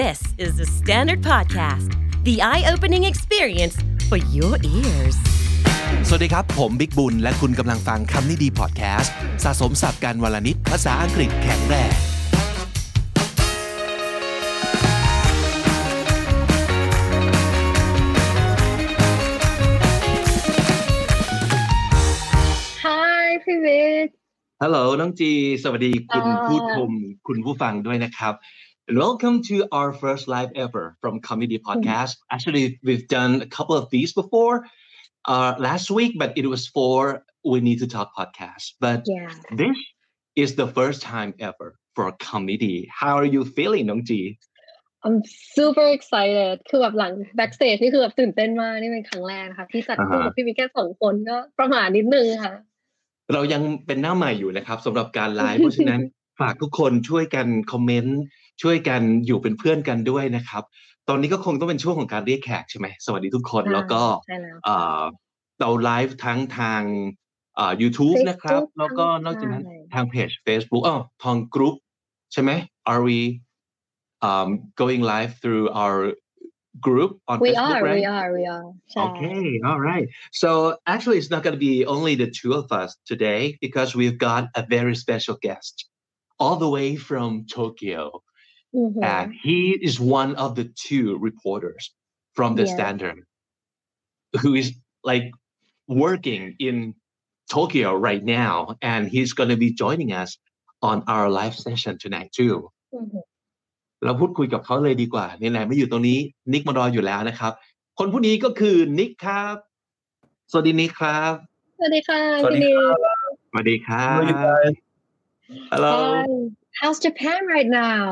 This is the Standard Podcast, the eye opening experience for your ears. สวัสดีครับ ผมบิ๊กบุญ และคุณกำลังฟังคำนี้ดีพอดแคสต์สะสมสับการวลนิดภาษาอังกฤษแข็งแรง Hi พี่วิทย์ฮัลโหลน้องจี สวัสดีคุณอ่าผู้ชมคุณผู้ฟังด้วยนะครับ And welcome to our first live ever from Comedy Podcast. Actually, we've done a couple of these before uh, last week, but it was for We Need to Talk podcast. But yeah this is the first time ever for comedy. How are you feeling, น้องจี I'm super excited คือแบบหลัง backstage นี่คือแบบตื่นเต้นมากนี่เป็นครั้งแรกนะคะที่จัดคู่กับพี่วิทย์แค่สองคนก็ประมาณนิดนึงค่ะ เรายังเป็นหน้าใหม่อยู่นะครับสำหรับการไลฟ์ เพราะฉะนั้นฝากทุกคนช่วยกันคอมเมนต์ ช่วยกันอยู่เป็นเพื่อนกันด้วยนะครับ ตอนนี้ก็คงต้องเป็นช่วงของการเรียกแขกใช่ไหมสวัสดีทุกคนใช่แล้วก็ใช่แล้วเอ่อเราไลฟ์ทั้งทางอ่า YouTube นะครับ Facebook แล้วก็นอกจากนั้นใช่ทางเพจ Facebook อ๋อทางกรุ๊ปใช่ไหม Are we um, going live through our group on we Facebook are right we are we are ใช่ Okay, all right. So actually, it's not going to be only the two of us today because we've got a very special guest all the way from Tokyo. อือหือ And he is one of the two reporters from the Yes. Standard who is like working in Tokyo right now. And he's going to be joining us on our live session tonight, too. อือหือ เราพูดคุยกับเขาเลยดีกว่าไหนๆไม่อยู่ตรงนี้ นิกมารออยู่แล้วนะครับ คนผู้นี้ก็คือนิกครับ สวัสดีนิกครับ สวัสดีค่ะ สวัส พี่ ดี นิ ครั ว บ สวัสดีครั Hello, you บ guys. Hello Hi how's Japan right now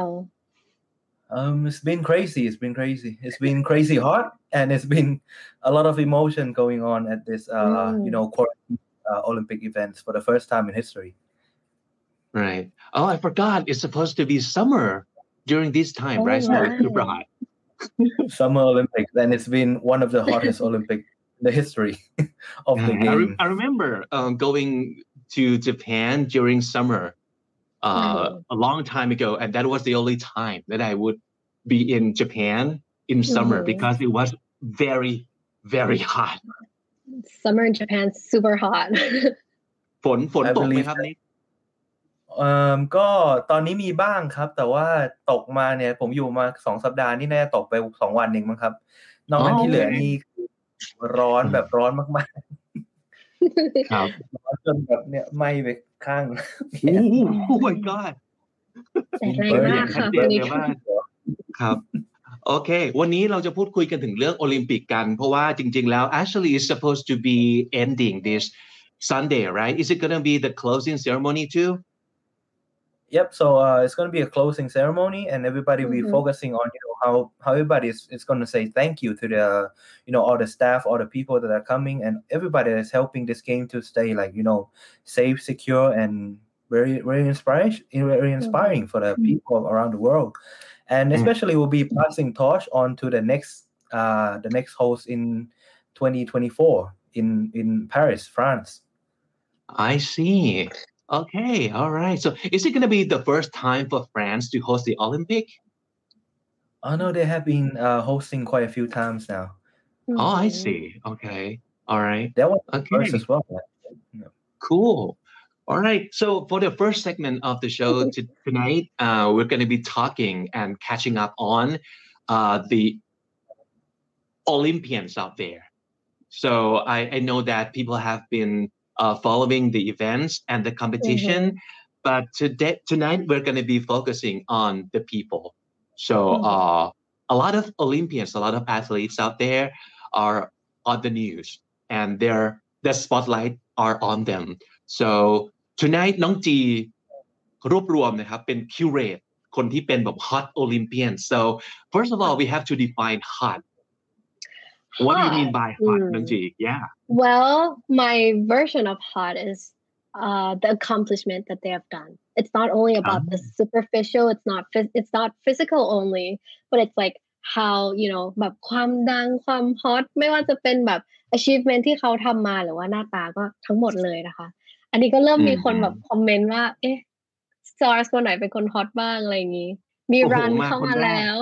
um, it's been crazy. It's been crazy. It's been crazy hot, and it's been a lot of emotion going on at this, uh, you Mm. know, quarantine, uh, Olympic events for the first time in history. right Oh I forgot it's supposed to be summer during this time Oh, right so it's super hot Summer Olympics, and it's been one of the hottest Olympic in the history of the Yeah, I, re- game. I remember um, going to Japan during summer uh, Right. a long time ago and that was the only time that I would be in Japan in summer Mhm. because it was very very hot summer in Japan super hot ฝนฝน I ตกไหม believe ครับนิก เอ่อก็ตอนนี้มีบ้างครับ แต่ว่าตกมาเนี่ย ผมอยู่มาสองสัปดาห์นี่น่าจะตกไปสองวันเองมั้งครับ นอกนั้นที่เหลือนี่คือร้อนแบบร้อนมาก ครับๆร้อนจนแบบเนี่ยไหม้ไปข้างโอ้โห oh my god แต่แรงมากค่ะเดี๋วัยนนี้วว่าครับโอเค วันนี้เราจะพูดคุยกันถึงเรื่องโอลิมปิกกัน เพราะว่าจริงๆแล้ว actually is supposed to be ending this Sunday right is it gonna be the closing ceremony too Yep. So uh, it's going to be a closing ceremony, and everybody will be Mhm. focusing on you know how how everybody is, is going to say thank you to the you know all the staff, all the people that are coming, and everybody that's helping this game to stay like you know safe, secure, and very very inspiring, very inspiring for the Mhm. people around the world. And Mm. especially we'll be passing torch on to the next uh the next host in 2024 in in Paris, France. I see okay all right so is it gonna be the first time for France to host the Olympic I know they have been uh, hosting quite a few times now. oh I Mhm. see okay all right That was the okay first as well. right? Cool. All right. So for the first segment of the show to, tonight, uh, we're going to be talking and catching up on uh, the Olympians out there. So I, I know that people have been uh, following the events and the competition, but today tonight we're going to be focusing on the people. So Mhm. uh, a lot of Olympians, a lot of athletes out there are on the news, and their the spotlight are on them. So tonight น้องจีรวบรวมนะครับเป็น curate คนที่เป็นแบบ hot Olympian so first of all we have to define hot what do you mean by hot น้องจี yeah Well, my version of hot is uh, the accomplishment that they have done. It's not only about the superficial. It's not. Phys- it's not physical only, but it's like how you know แบบความดังความฮอตไม่ว่าจะเป็นแบบ achievement ที่เขาทำมาหรือว่าหน้าตาก็ทั้งหมดเลยนะคะ อันนี้ก็เริ่มมีคนแบบคอมเมนต์ว่า เอ๊ะ stars คนไหนเป็นคนฮอตบ้างอะไรอย่างนี้ มีโอ้โหรันมาเข้าคนมาแรกแล้ว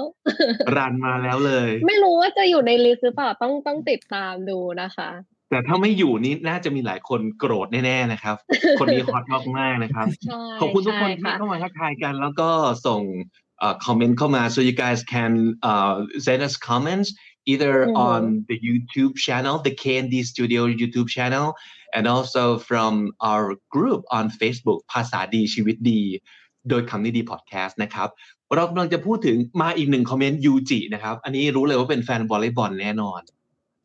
รันมาแล้วเลย ไม่รู้ว่าจะอยู่ในลิสต์หรือเปล่าต้องต้องติดตามดูนะคะ แต่ถ้าไม่อยู่นี่น่าจะมีหลายคนโกรธแน่ๆนะครับ คนนี้ฮอตมากๆนะครับใช่ขอบคุณทุกคนใช่ที่ค่ะเข้ามาทักทายกัน แล้วก็ส่งคอมเมนต์เข้ามา so you guys can uh, send us comments either Mhm. on the YouTube channel the KND Studio YouTube channel and also from our group on Facebook ภาษาดีชีวิตดีโดยคำนี้ดีพอดแคสต์นะครับ เรากำลังจะพูดถึงมาอีกหนึ่งคอมเมนต์ยูจินะครับ อันนี้รู้เลยว่าเป็นแฟนวอลเลย์บอลแน่นอน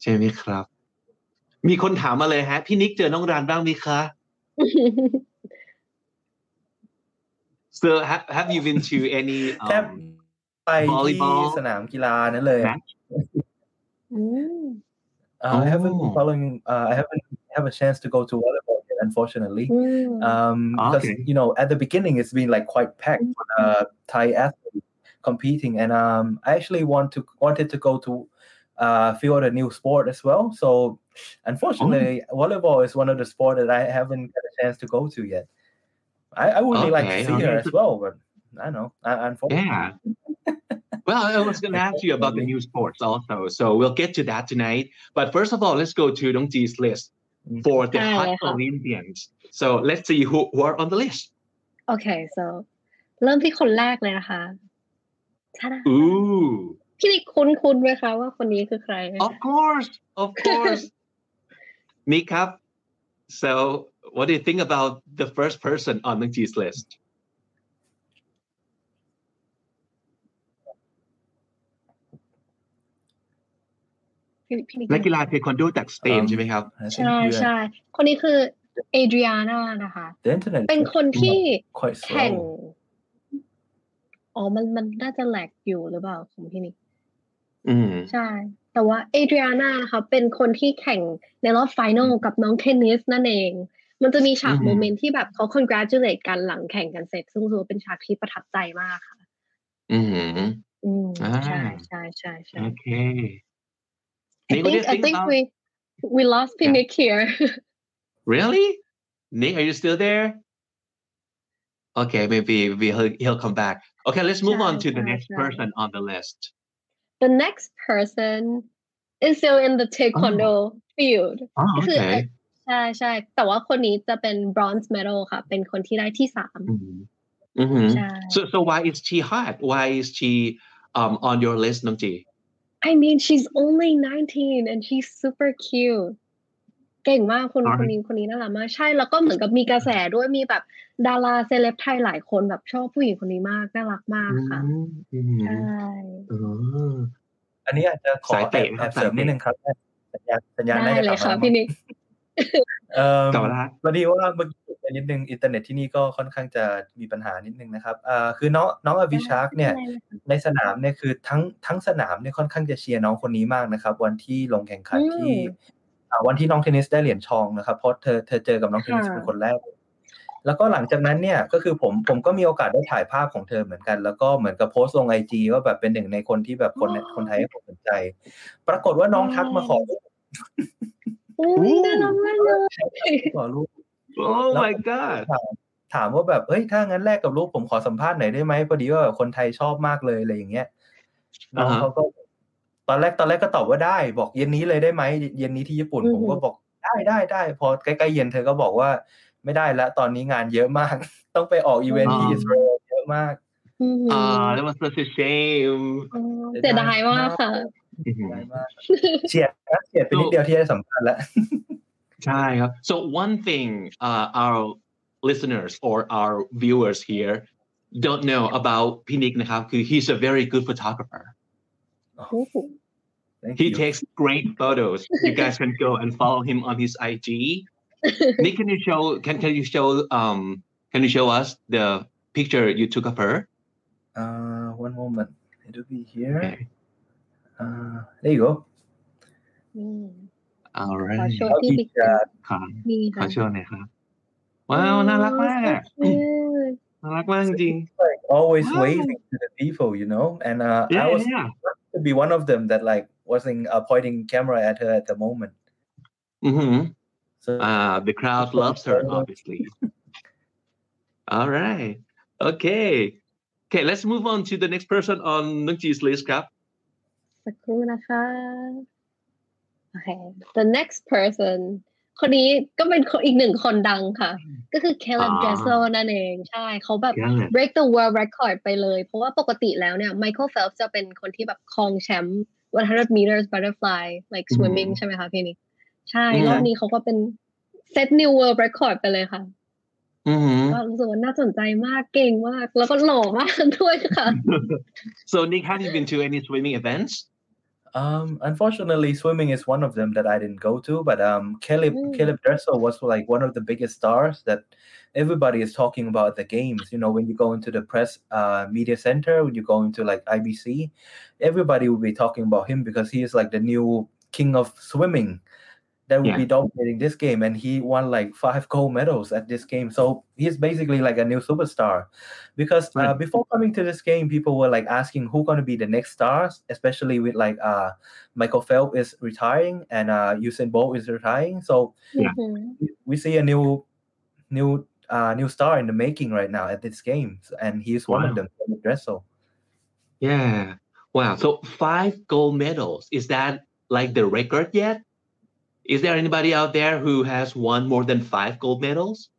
ใช่ไหมครับ มีคนถามมาเลยฮะ พี่นิกเจอน้องรานบ้างไหมคะ so have, have you been to any แค่ um, ไปที่ volleyball สนามกีฬานั่นเลย match อืม Uh, I haven't been Oh. following. Uh, I haven't have a chance to go to volleyball yet, unfortunately. อืม Um, because Okay. you know, at the beginning, it's been like quite packed for uh, Thai athletes competing, and um, I actually want to wanted to go to uh, feel the new sport as well. So, unfortunately, volleyball is one of the sport that I haven't got a chance to go to yet. I, I would really like Okay, to see her as well, but I know. I, unfortunately, Yeah. well, I was going to ask you about the new sports also. So we'll get to that tonight. But first of all, let's go to Nong Ji's list for the hot Olympians. So let's see who are on the list. Okay, so Ooh. Of course of course. Nick, so what do you think about the first person on Nong Ji's list? นิกนักกีฬาเทควันโดจากสเปน Um, ใช่ไหมครับ I think ใช่ we are- ใช่คนนี้คือเอเดรียนานะคะ the internet เป็น is คนที่ quite แข่ง slow. อ๋อมันมันน่าจะแหลกอยู่หรือเปล่าของพี่นิกอืมใช่ แต่ว่าเอเดรียนานะคะ เป็นคนที่แข่งในรอบไฟนอลกับน้องเทนนิสนั่นเอง มันจะมีฉากอืมโมเมนต์ที่แบบเขา congratulate กันหลังแข่งกันเสร็จ ซึ่งรู้สึกว่าเป็นฉากที่ประทับใจมากค่ะ อืมอืมอ่าใช่ใช่ใช่ใช่ Okay. I Nick, what do you think I think think about- we we lost Yeah. Nick here Really? Nick, are you still there? Okay, maybe, maybe he'll, he'll come back. Okay, let's move on Shy, to the shy, next shy. person on the list. the next person is still in the taekwondo field Oh, ก็คือ okay. ใช่ใช่แต่ว่าคนนี้จะเป็น bronze medal ค่ะ เป็นคนที่ได้ที่สาม Mhm. Mhm. ใช่ So, so why is she hot? Why is she um on your list, Nongji? I mean she's only 19 and she's super cute เก่งมากคน Alright. คนนี้คนนี้น่ารักมากใช่แล้วก็เหมือนกับมีกระแสด้วยมีแบบ ดาราเซเลบไทยหลายคนแบบชอบผู้หญิงคนนี้มากน่ารักมากค่ะ Mhm. ใช่ Oh. อันนี้อาจจะขอสายแอเตะบนะแอครับบเสริมสายเตะนิดนึงครับ สัญญาณสัญญาณได้น่าจะเลกลัยบค่ะมาพี่นิก เอ่อกลับมาแล้วพอดีว่าเมื่อกี้ไปนิดนึงอินเทอร์เน็ตที่นี่ก็ค่อนข้างจะมีปัญหานิดนึงนะครับอ่าคือน้องน้องอภิชาร์กเนี่ย ในสนามเนี่ยคือทั้งทั้งสนามเนี่ยค่อนข้างจะเชียร์น้องคนนี้มากนะครับ วันที่ลงแข่งขันอืมที่อ่าวันที่น้องเทนนิสได้เหรียญทองนะครับเพราะเธอเธอเจอกับน้องเทนนิสค่ะเป็นคนแรก แล้วก็หลังจากนั้นเนี่ยก็คือผมผมก็มีโอกาสได้ถ่ายภาพของเธอเหมือนกัน แล้วก็เหมือนกับโพสต์ลงไอจีว่าแบบเป็นหนึ่งในคนที่แบบคนคนไทยให้ความสนใจ ปรากฏว่าน้องทักมาขอรูป อุ้ยน่ารักมากเลยขอรูป Oh my God. ถามว่าแบบเฮ้ยถ้างั้นแลกกับรูปผมขอสัมภาษณ์หน่อยได้ไหมพอดีว่าแบบคนไทยชอบมากเลยอะไรอย่างเงี้ยน้องอ่าฮะเขาก็ตอนแรกตอนแรกก็ตอบว่าได้ บอกเย็นนี้เลยได้ไหมเย็นนี้ที่ญี่ปุ่นอือผหืมอก็บอกได้ได้ได้พอใกล้ๆเย็นเธอก็บอกว่า ไม่ได้แล้วตอนนี้งานเยอะมาก ต้องไปออกอีเวนต์ที่อ๋ออิอิสราเอลเยอะมากอืม Ah, that was such a shame. อ๋อเสียดายมากค่ะ Mhm. ได้มาก เฉียดนะเฉียดไปนิดเดียวที่ได้สัมภาษณ์แล้ว ใช่ครับ so one thing uh, our listeners or our viewers here don't know about พี่นิกนะครับคือ he's a very good photographer Thank he you. takes great photos you guys can go and follow him on his IG Nick can you show can can you show um can you show us the picture you took of her Uh, one moment it'll be here okay Uh, there you go. นี่ all ขอ right โชว์ที่บิ๊กจะขอมีขอค่ะโชว์หน่อยครับว้าวน่ารักมากอะโอ้ so cute น่ารักมากจริง like always Wow. waving to the people, you know. And uh, ๆ I yeah was yeah to be one of them that like wasn't uh, pointing camera at her at the moment. mm-hmm So Uh, the crowd loves her, obviously. All right. Okay. Okay, let's move on to the next person on Nong Ji's list, Kap. สักครู่นะคะ โอเค the next person คนนี้ก็เป็นคนอีกหนึ่งคนดังค่ะ ก็คือ Caleb อ่า Dressel นั่นเอง ใช่เขาแบบ Yeah. break the world record ไปเลย เพราะว่าปกติแล้วเนี่ย Michael Phelps จะเป็นคนที่แบบครองแชมป์100 meters butterfly like อืม swimming ใช่ไหมคะพี่นิกใช่อืมรอบนี้เขาก็เป็น set new world record ไปเลยค่ะอือหือก็รู้สึกว่าน่าสนใจมากเก่งมาก แล้วก็หล่อมากด้วยค่ะ so Nick have you been to any swimming events Um, unfortunately, swimming is one of them that I didn't go to. But um, Caleb Mm. Caleb Dressel was like one of the biggest stars that everybody is talking about the games. You know, when you go into the press uh, media center, when you go into like IBC, everybody will be talking about him because he is like the new king of swimming that will Yeah. be dominating this game, and he won like five gold medals at this game. So he's basically like a new superstar. Because uh, before coming to this game, people were like asking who going to be the next stars, especially with like uh, Michael Phelps is retiring and uh, Usain Bolt is retiring. So Yeah. Mhm. we- we see a new, new, uh, new star in the making right now at this game, and he's one of them, Dressel. yeah wow so five gold medals is that like the record yet is there anybody out there who has won more than five gold medals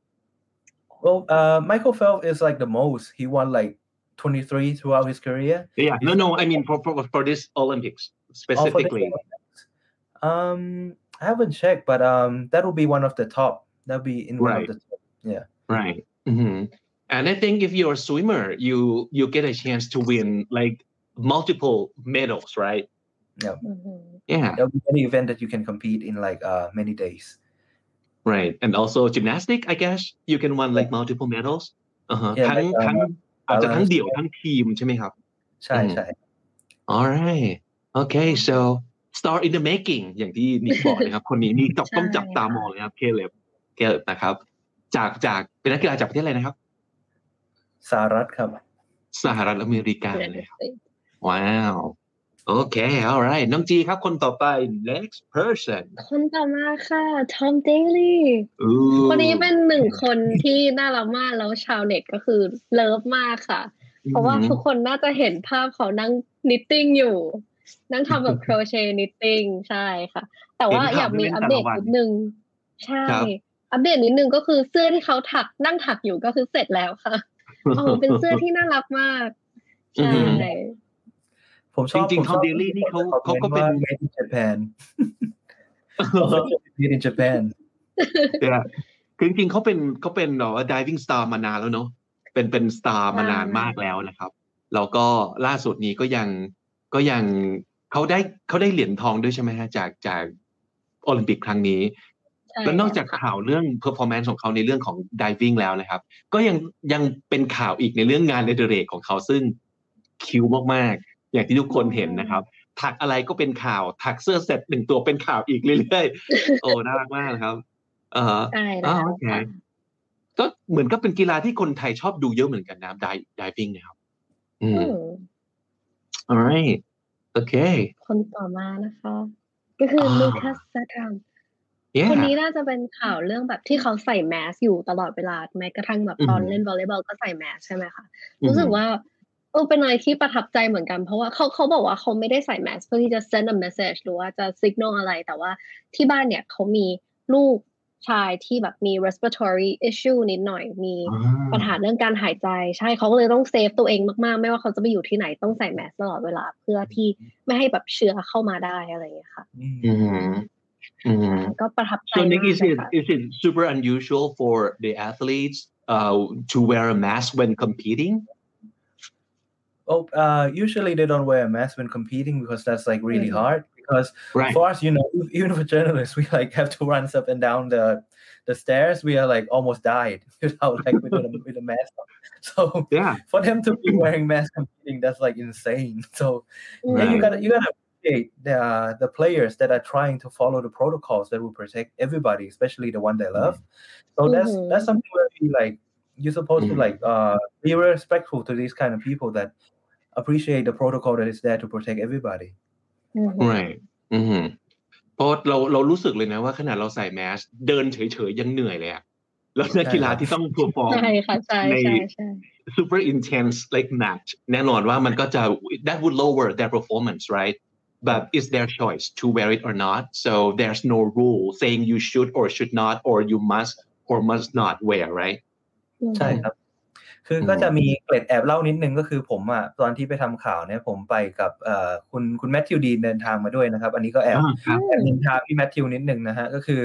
Well, uh, Michael Phelps is like the most. He won like 23 throughout his career. yeah no no I mean for for, for this Olympics Oh, this specifically Olympics. Um, I haven't checked, but um, that will be one of the top. That'll be in one of the top. Yeah. Right. hmm And I think if you're a swimmer, you you get a chance to win like multiple medals, right? Mhm. Yeah. There'll be any event that you can compete in like uh many days. Right. And also gymnastic, I guess you can win like multiple medals. Uh-huh. Yeah, ทั้ง like, uh, ทั้งอาจจะทั้ง balance เดี่ยวทั้งทีมใช่ไหมครับ Chai, Mm. chai. All right. Okay. So star in the making อย่างที่นิกบอกนะครับ คนนี้นี่ต้องใช่ต้องจับตามองเลยครับเคเลบเคเลบนะครับ จากจากเป็นนักกีฬาจากประเทศอะไรนะครับ Sarat Cup. สหรัฐอเมริกา United เลยครับ States ว้าว โอเค alright น้องจีครับ คนต่อไป next person คนต่อมาค่ะ Tom Daly อู้คนนี้เป็นหนึ่งคนที่น่ารักมากแล้วชาวเน็ตก็คือเลิฟมากค่ะ เพราะว่าทุกคนน่าจะเห็นภาพเขานั่งนิตติ้งอยู่ นั่งทำแบบโครเชต์นิตติ้งใช่ค่ะ แต่ว่าอยากมีอัปเดตนิดนึง ใช่ อัปเดตนิดนึงก็คือเสื้อที่เขาถักนั่งถักอยู่ก็คือเสร็จแล้วค่ะโอ้โหเป็นเสื้อที่น่ารักมาก ใช่ ผมชอบจริงๆผมชอบ Tom Daly นี่เขาคอมเขาก็มเป็นว่า made in Japan made in Japan เนี่ยคือจริงๆเขาเป็นเขาเป็นแบบว่า diving star มานานแล้วเนาะเป็นเป็น star มานานมากแล้วนะครับแล้วก็ล่าสุดนี้ก็ยังก็ยังเขาได้เขาได้เหรียญทองด้วยใช่ไหมฮะจากจากโอลิมปิกครั้งนี้ใช่แล้วนอกจากข่าวเรื่อง performance ของเขาในเรื่องของ diving แล้วนะครับ ก็ยังยังเป็นข่าวอีกในเรื่องงานในเดเรกของเขาซึ่งคิวมากๆ อย่างที่ทุกคนเห็นนะครับ ถักอะไรก็เป็นข่าว ถักเสื้อเสร็จหนึ่งตัวเป็นข่าวอีกเรื่อยๆโอ้น่ารักมากนะครับเออใช่อ๋แล้อวโอเคค่ะก็เหมือนก็เป็นกีฬาที่คนไทยชอบดูเยอะเหมือนกันนะ di- diving นะครับอืมอืม alright โอเค คนต่อมานะคะ ก็คืออ่าลูคัสซาดรัม yeah คนนี้น่าจะเป็นข่าวเรื่องแบบที่เขาใส่แมสอยู่ตลอดเวลาแม้กระทั่งแบบตอนอืมเล่นวอลเลย์บอลก็ใส่แมสใช่ไหมคะอืมรู้สึกว่า เออเป็นอะไรที่ประทับใจเหมือนกัน เพราะว่าเขาเขาบอกว่าเขาไม่ได้ใส่แมสเพื่อที่จะ send a message หรือว่าจะ signal อะไรแต่ว่าที่บ้านเนี่ยเขามีลูกชายที่แบบมี respiratory issue นิดหน่อย มีอ่าปัญหาเรื่องการหายใจ ใช่เขาก็เลยต้องเซฟตัวเองมากๆ ไม่ว่าเขาจะไปอยู่ที่ไหนต้องใส่แมสตลอดเวลา เพื่อที่ไม่ให้แบบเชื้อเข้ามาได้อะไรอย่างเงี้ยค่ะอืมอืมก็ประทับใจ So มาก Nick, is เลย it ค่ะ is it super unusual for the athletes uh, to wear a mask when competing? Oh, uh, usually they don't wear a mask when competing because that's like really Mhm. hard. Because Right. for us, you know, even for journalists, we like have to run up and down the the stairs. We are like almost died without like with a, with a mask. on. So Yeah. for them to be wearing masks competing, that's like insane. So Mm. yeah, you gotta you gotta appreciate the uh, the players that are trying to follow the protocols that will protect everybody, especially the one they love. So that's that's something where you like you're supposed Mhm. to like uh be respectful to these kind of people that appreciate the protocol that is there to protect everybody. อือฮึ right อืมเพราะเราเรารู้สึกเลยนะว่าขนาดเราใส่แมสเดินเฉยๆยังเหนื่อยเลยอะ แล้วนักกีฬาที่ต้อง perform ใช่ค่ะใช่ใช่ใช่ super intense like match แน่นอนว่ามันก็จะ that would lower their performance right but it's their choice to wear it or not so there's no rule saying you should or should not or you must or must not wear right ใช่ครับ คือก็จะมีเกร็ดแอบเล่านิดนึงก็คือผมอะตอนที่ไปทำข่าวเนี่ยผมไปกับเอ่อคุณคุณแมทธิวดีนเดินทางมาด้วยนะครับ อันนี้ก็แอบอ่าครับแอบนินทาพี่แมทธิวนิดนึงนะฮะก็คือ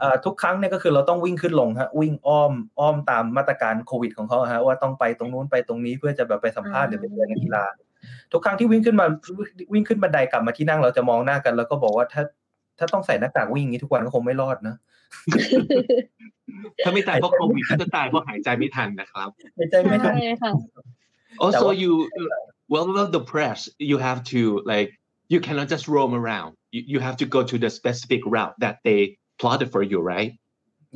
เอ่อทุกครั้งเนี่ยก็คือเราต้องวิ่งขึ้นลงฮะวิ่งอ้อมอ้อมตามมาตรการโควิดของเขาฮะว่าต้องไปตรงนู้นไปตรงนี้เพื่อจะแบบไปสัมภาษณ์หรือไปเจอนักกีฬาทุกครั้งที่วิ่งขึ้นมาวิ่งขึ้นบันไดกลับมาที่นั่งเราจะมองหน้ากัน แล้วก็บอกว่าถ้าถ้าต้องใส่หน้ากากวิ่งอย่างนี้ทุกวันก็คงไม่รอดนะ ถ้าไม่ตายเพราะโควิดก็จะตายเพราะหายใจไม่ทันนะครับ ในใจไม่ทัน ใช่ค่ะ also what- you well well the press you have to like you cannot just roam around you, you have to go to the specific route that they plotted for you right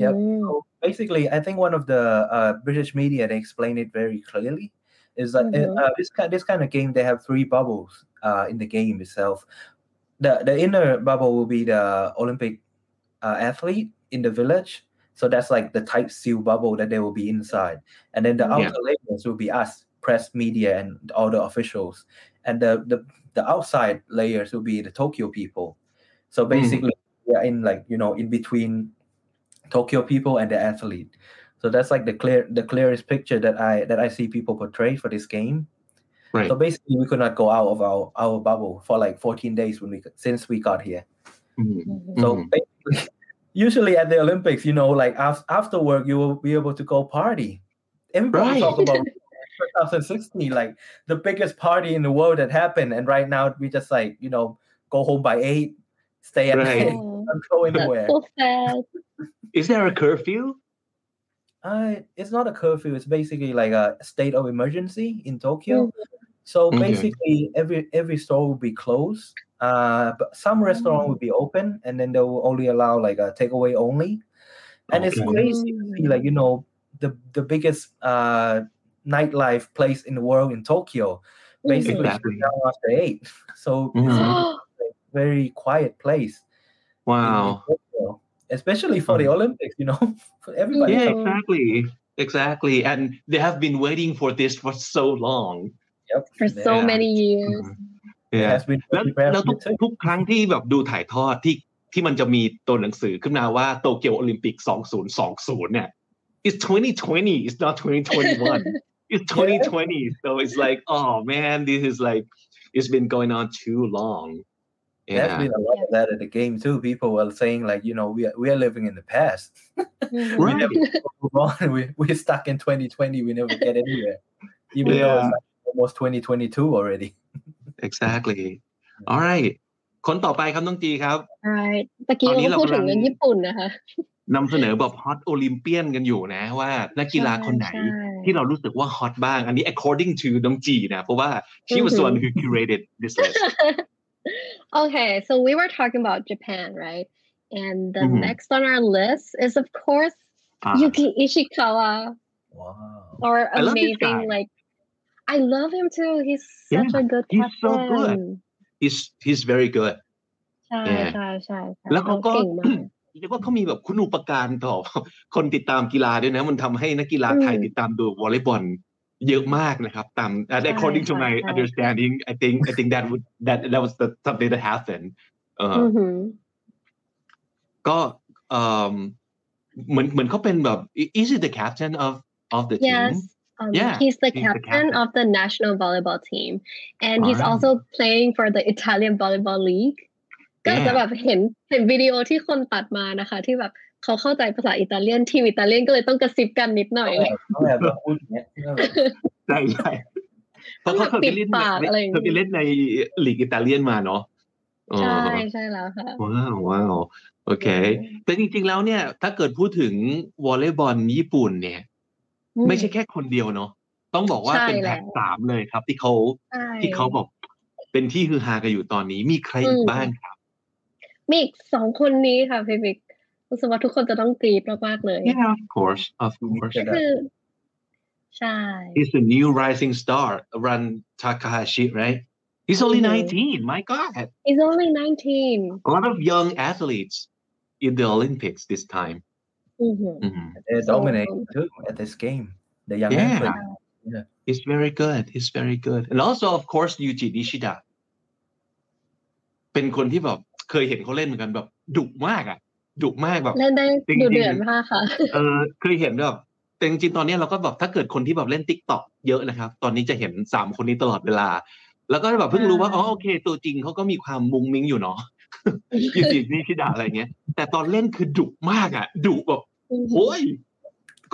Yep. Mm. So basically, I think one of the uh, British media they explain it very clearly. Is that uh, Mhm. uh, this kind this kind of game they have three bubbles uh, in the game itself. The the inner bubble will be the Olympic uh, athlete in the village. So that's like the type seal bubble that they will be inside, and then the Yeah. outer layers will be us, press, media, and all the officials, and the the the outside layers will be the Tokyo people. So basically, we are in like you know in between Tokyo people and the athlete. So that's like the clear the clearest picture that I that I see people portray for this game. right So basically, we could not go out of our our bubble for like 14 days when we since we got here. Mhm. Mhm. So Mhm. basically, usually at the Olympics, you know, like after after work, you will be able to go party. Everybody Right. talk about 2016, like the biggest party in the world that happened, and right now we just like you know go home by eight, stay at Right. night, Oh, don't go anywhere. so sad. is there a curfew Uh, it's not a curfew. It's basically like a state of emergency in Tokyo. Mhm. So Okay. basically, every every store will be closed. Uh, but some restaurant will be open, and then they will only allow like a takeaway only. And it's crazy to see like you know the the biggest uh nightlife place in the world in Tokyo. Basically, Exactly. down after eight. So it's Mhm. a very quiet place. in- in wow especially for the Olympics. You know, for everybody. yeah exactly exactly and they have been waiting for this for so long Yep. For so Yeah. many years. It yeah has been แล้ว prepared แล้ว for ทุก it too. ทุกครั้งที่แบบดูถ่ายทอดที่ที่มันจะมีตัวหนังสือขึ้นมาว่าโตเกียวโอลิมปิก 2020 เนี่ย it's 2020 it's not 2021 it's 2020 so it's like oh man this is like it's been going on too long There's yeah been a lot of that at the game too. People were saying like, you know, we are, we are living in the past. Mhm. We Right. never move on. We we're stuck in 2020. We never get anywhere, even though Yeah. it's like almost 2022 already. exactly all right คนต่อไปครับน้องจีครับ Right ตะกี้ ตอนนี้ เราก็พูดถึง เรากำลัง เรื่องญี่ปุ่นนะคะ นำเสนอแบบฮอตโอลิมเปียนกันอยู่นะว่านักกีฬาคนไหน ใช่ใช่ ที่เรารู้สึกว่าฮอตบ้าง อันนี้ according to น้องจีนะ เพราะว่า she was the one who curated this list okay, so we were talking about Japan, right? And the Mhm. next on our list is, of course, อ่า Yuki Ishikawa, Wow. our I love this amazing, guy. like, I love him too. He's such Yeah, a good he's so captain. good. he's he's very good ใช่ Yeah. ใช่ใช่ใช่แล้วเขาก็เก่งมากเรียกว่าเขามีแบบคุณูปการต่อคนติดตามกีฬาด้วยนะ มันทำให้นักกีฬาไทยอืมติดตามดูวอลเลย์บอลเยอะมากนะครับตาม and according to ใช่ my ใช่ understanding I think I think that would that that was the something that happened เอออือหือก็เอ่อเหมือนเหมือนเขาเป็นแบบ is he the captain of of the team Yes. Um, Yeah, he's the he's the captain captain. of the national volleyball team, and he's Wow. also playing for the Italian volleyball league. ก็จะ Yeah. แบบเห็นเห็นวิดีโอที่คนตัดมานะคะ ที่แบบเขาเข้าใจภาษาอิตาเลียนทีมอิตาเลียนก็เลยต้องกระซิบกันนิดหน่อยต้องแบบต้องแบบพูดอย่างเงี้ยต้องแบบใช่ใช่เพราะเขาเคยไปเล่นปิดปากอะไรอย่างงี้เคยไปเล่นในลีกอิตาเลียนมาเนาะอ๋อใช่ใช่แล้วค่ะว้าวว้าวโอเค แต่จริงๆแล้วเนี่ย ถ้าเกิดพูดถึงวอลเลย์บอลญี่ปุ่นเนี่ย ไม่ใช่แค่คนเดียวเนาะต้องบอกว่าใช่เป็นแล้แท็วกสามเลยครับ ที่เขาใช่ที่เขาบอกเป็นที่ฮือฮากันอยู่ตอนนี้มีใครอีกบ้างครับ มีอีกสองคนนี้ค่ะพี่บิ๊กรู้สึกว่าทุกคนจะต้องกรีดมากๆเลย Yeah of course of course ก็คือ ใช่ he's a new rising star Run Takahashi right he's only Mhm. 19 my god he's only 19 a lot of young athletes in the Olympics this time Mhm. Mhm. They So, dominate um, too at this game. The young Yeah. athlete. He's very good. He's very good. And also, of course, Yuji Nishida เป็นคนที่แบบเคยเห็นเขาเล่นเหมือนกันแบบดุมากอะดุมากแบบเล่นได้จริงๆดูเดือดมากค่ะเออเคยเห็นแบบแต่จริงๆตอนนี้เราก็แบบถ้าเกิดคนที่แบบเล่นติ๊กต็อกเยอะนะครับ ตอนนี้จะเห็นสามคนนี้ตลอดเวลา แล้วก็แบบเพิ่งรู้ว่าอ่าอ๋อโอเค ตัวจริงเขาก็มีความมุงมิงอยู่เนาะยูจินี่ชิดาอะไรเงี้ย แต่ตอนเล่นคือดุมากอะดุแบบอืม โอ้ย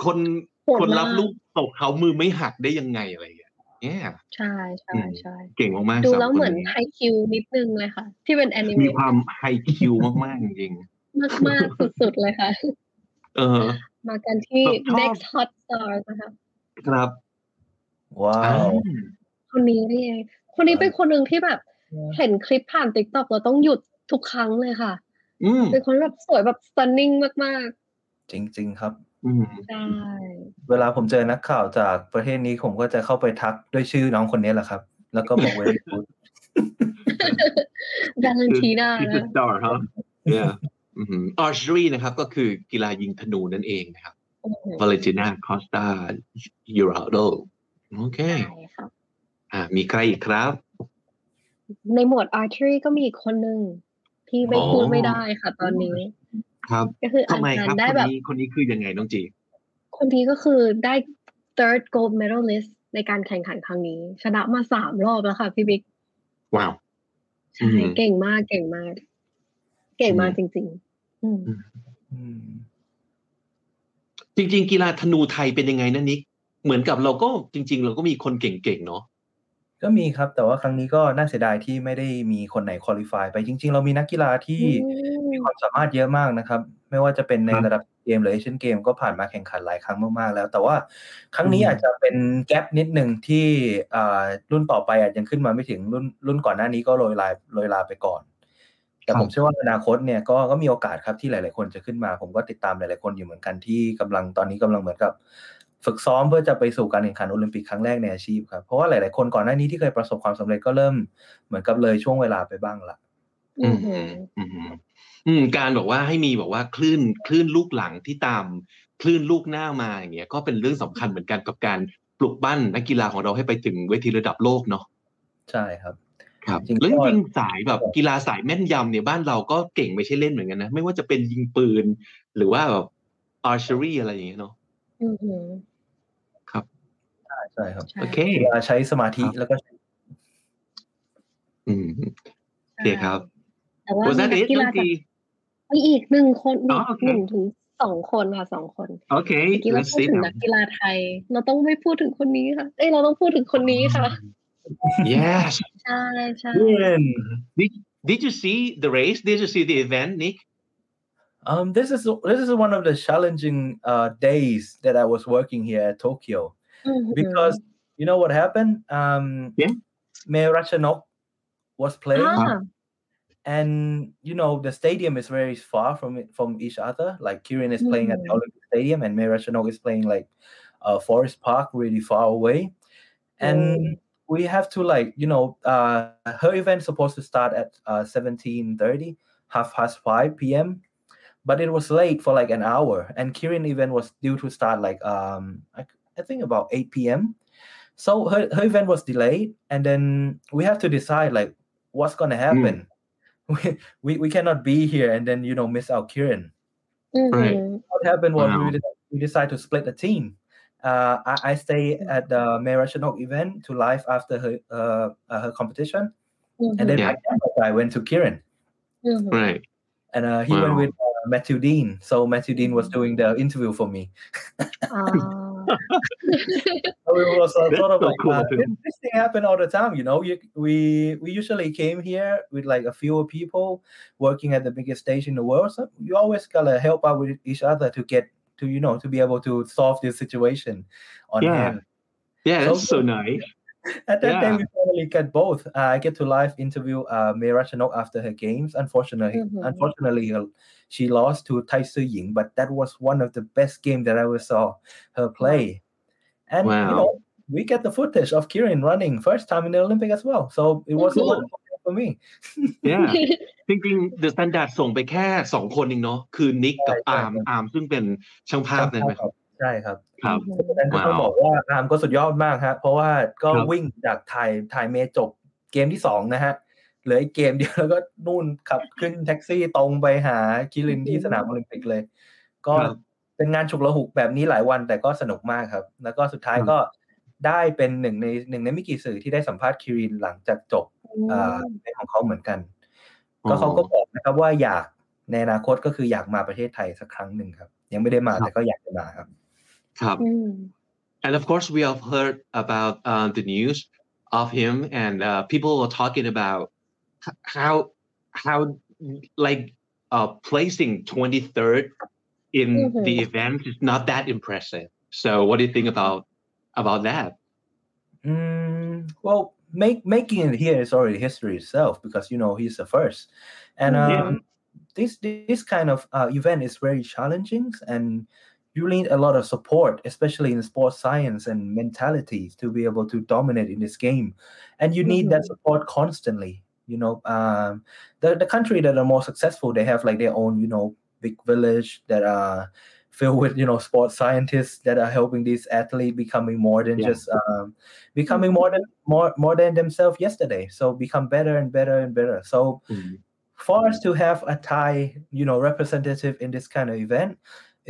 คนโหดคนรับมากลูกตกเขามือไม่หักได้ยังไงอะไรเงี้ยเนี่ยใช่ใช่อืมใช่เก่งมากๆดูสามแล้วคเหมือนนี้ไฮคิวนิดนึงเลยค่ะ ที่เป็นแอนิเมมีะความไฮคิวมากๆจริงมากมากๆสุดๆเลยค่ะๆเออ มากันที่แบบชอบ next hot star นะคะครับ Wow. อ่าคนนี้นี่เองคนนี้เป็นคนหนึ่งที่แบบ เห็นคลิปผ่านติ๊กต็อกเราต้องหยุดทุกครั้งเลยค่ะอืมเป็นคนแบบสวยแบบ stunning มาก จริง ๆ ครับ อืมๆใช่ เวลาผมเจอนักข่าวจากประเทศนี้ผมก็จะเข้าไปทักด้วยชื่อน้องคนนี้แหละครับ แล้วก็บอก very good วาเลนตินา He's a นะ star ฮะ yeah อืม archery นะครับก็คือกีฬายิงธนูนั่นเองนะครับอืม Valentina Costa Jurado โอเค ใช่ค่ะ อ่า มีใครอีกครับ ในหมวด archery ก็มีอีกคนหนึ่งที่ไม่อ๋อ พูดไม่ได้ค่ะตอนนี้ ครับก็คืออัทำนไมคนั้รับนได้คนแบบนี้คนนี้คือยังไงน้องจี คนนี้ก็คือได้ third gold medalist ในการแข่งขันครั้งนี้ ชนะมาสามรอบแล้วค่ะพี่บิ๊กว้าวใช่อืมเก่งมากเก่งมาก เก่งมากอืจมริงๆอืมอืมจริง ๆ กีฬาธนูไทยเป็นยังไงนะนิกเหมือนกับเราก็จริง ๆ เราก็มีคนเก่งๆเนาะก็มีครับ แต่ว่าครั้งนี้ก็น่าเสียดายที่ไม่ได้มีคนไหนคุริฟายไปจริง ๆ เรามีนักกีฬาที่อื มมีความสามารถเยอะมากนะครับ ไม่ว่าจะเป็นในครับระดับเกมหรือเอเชียนเกมก็ผ่านมาแข่งขันหลายครั้งมากๆแล้ว แต่ว่าครั้งนี้อืมอาจจะเป็นแกลบนิดหนึ่งที่อ่ารุ่นต่อไปอาจยังขึ้นมาไม่ถึงรุ่นรุ่นก่อนหน้านี้ก็โรยลายโรยลาไปก่อน แต่ผมเชื่อว่าอนาคตเนี่ยก็ก็มีโอกาสครับที่หลาย ๆ คนจะขึ้นมา ผมก็ติดตามหลาย ๆ คนอยู่เหมือนกันที่กำลังตอนนี้กำลังเหมือนกับ ฝึกซ้อมเพื่อจะไปสู่การแข่งขันโอลิมปิกครั้งแรกในอาชีพครับเพราะว่าหลาย ๆ คนก่อนหน้านี้ที่เคยประสบความสำเร็จก็เริ่มเหมือนกับเลยช่วงเวลาไปบ้างละอือืมมหืออืม อืมการบอกว่าให้มีบอกว่าคลื่นคลื่นลูกหลังที่ตามคลื่นลูกหน้ามาอย่างเงี้ยก็เป็นเรื่องสำคัญเหมือนกันกับการปลุกปั้นนักกีฬาของเราให้ไปถึงเวทีระดับโลกเนาะใช่ครับ ครับจริงๆแล้วจก็ริงๆสายแบบกีฬาสายแม่นยำเนี่ยบ้านเราก็เก่งไม่ใช่เล่นเหมือนกันนะ ไม่ว่าจะเป็นยิงปืน หรือว่าแบบ archery อะไรอย่างเงี้ยเนาะอืมหือครับใช่ครับใช่โอเคเวลาใช้สมาธิครับแล้วก็ อืมโอเคครับแต่ว่า was มี that นัก it กีน้อฬางจากจี มีอีกหนึ่งคนมีอ๋อโอเคหนึ่งถึงสองคนค่ะสองคนโอเคเมื่อกี้เรา let's พูด see ถึงนักกีฬาไทย เราต้องไม่พูดถึงคนนี้ค่ะ เอ้ยเราต้องพูดถึงคนนี้ค่ะ yes ใช่ใช่ did did you see the race did you see the event Nick Um, this is this is one of the challenging uh, days that I was working here at Tokyo อืมหือ because you know what happened. Um, Yeah. May Ratchanok was playing, อ่า and you know the stadium is very far from it, from each other. Like Kieran is playing at the Mhm. Olympic Stadium, and May is playing like uh, Forest Park, really far away. And we have to like you know uh, her event supposed to start at uh, seventeen thirty, half past five p.m. But it was late for like an hour, and Kieran event was due to start like um I, I think about eight p.m. So her, her event was delayed, and then we have to decide like what's gonna happen. We, we, we cannot be here and then you know miss out Kieran. Mm-hmm. Right. What happened was wow. we, decided, to split the team. Uh, I, I stay at the May Ratchanok event to live after her uh, uh, her competition, mm-hmm. and then mm-hmm. yeah. I went to Kieran. Mm-hmm. Right. And uh, he wow. went with uh, Matthew Dean. So Matthew Dean was doing the interview for me. Ah it was uh, sort of like cool uh, this, thing happened all the time. You know, you, we we usually came here with like a few people working at the biggest stage in the world. So you always gotta help out with each other to get to you know to be able to solve this situation on Yeah. hand. yeah So that's so nice at that yeah. we finally get both. Uh, I get to live interview uh, May Ratchanok after her games. Unfortunately, mm-hmm. unfortunately, she lost to Tai Tzu Ying, but that was one of the best game that I ever saw her play. And wow. you know, we get the footage of Kieran running first time in the Olympic as well. So it was cool. Mm-hmm. for me. yeah. จริงๆ The Standard ส่งไปแค่สองคนเองเนาะคือนิกกับอาร์มอาร์มซึ่งเป็นช่างภาพนั่นไหมครับ ใช่ครับครับเพราะฉะนั้นก็ต้องว้าวบอกว่าอาร์มก็สุดยอดมากฮะเพราะว่าก็ครับวิ่งจากไทยไทยเมย์จบเกมที่สองนะฮะเหลืออีกเกมเดียวแล้วก็นู่นขับขึ้นแท็กซี่ตรงไปหาคิรินที่สนามโอลิมปิกเลย ก็ครับเป็นงานฉุกละหุกแบบนี้หลายวันแต่ก็สนุกมากครับ แล้วก็สุดท้ายครับก็ได้เป็นหนึ่งในหนึ่งในไม่กี่สื่อที่ได้สัมภาษณ์คิรินหลังจากจบอ่าเป็นของเขาเหมือนกัน ก็เขาก็บอกนะครับว่าอยากในอนาคตก็คืออยากมาประเทศไทยสักครั้งหนึ่งครับ ยังไม่ได้มาครับแต่ก็อยากจะมาครับ ครับ อืม And of course, we have heard about uh, the news of him, and uh, people were talking about h- how how like uh, placing 23rd in the Mhm. event is not that impressive. So, what do you think about about that? Mm, well, make making it here is already history itself because you know he's the first, and Mhm. um, this this kind of uh, event is very challenging, and you need a lot of support, especially in sports science and mentality, to be able to dominate in this game, and you need that Mhm. support constantly. You know, um, the the country that are more successful, they have like their own, you know, big village that are filled with you know sports scientists that are helping these athletes becoming more than Yeah. just um, becoming more than more more than themselves yesterday so become better and better and better so Mhm. for us to have a thai you know representative in this kind of event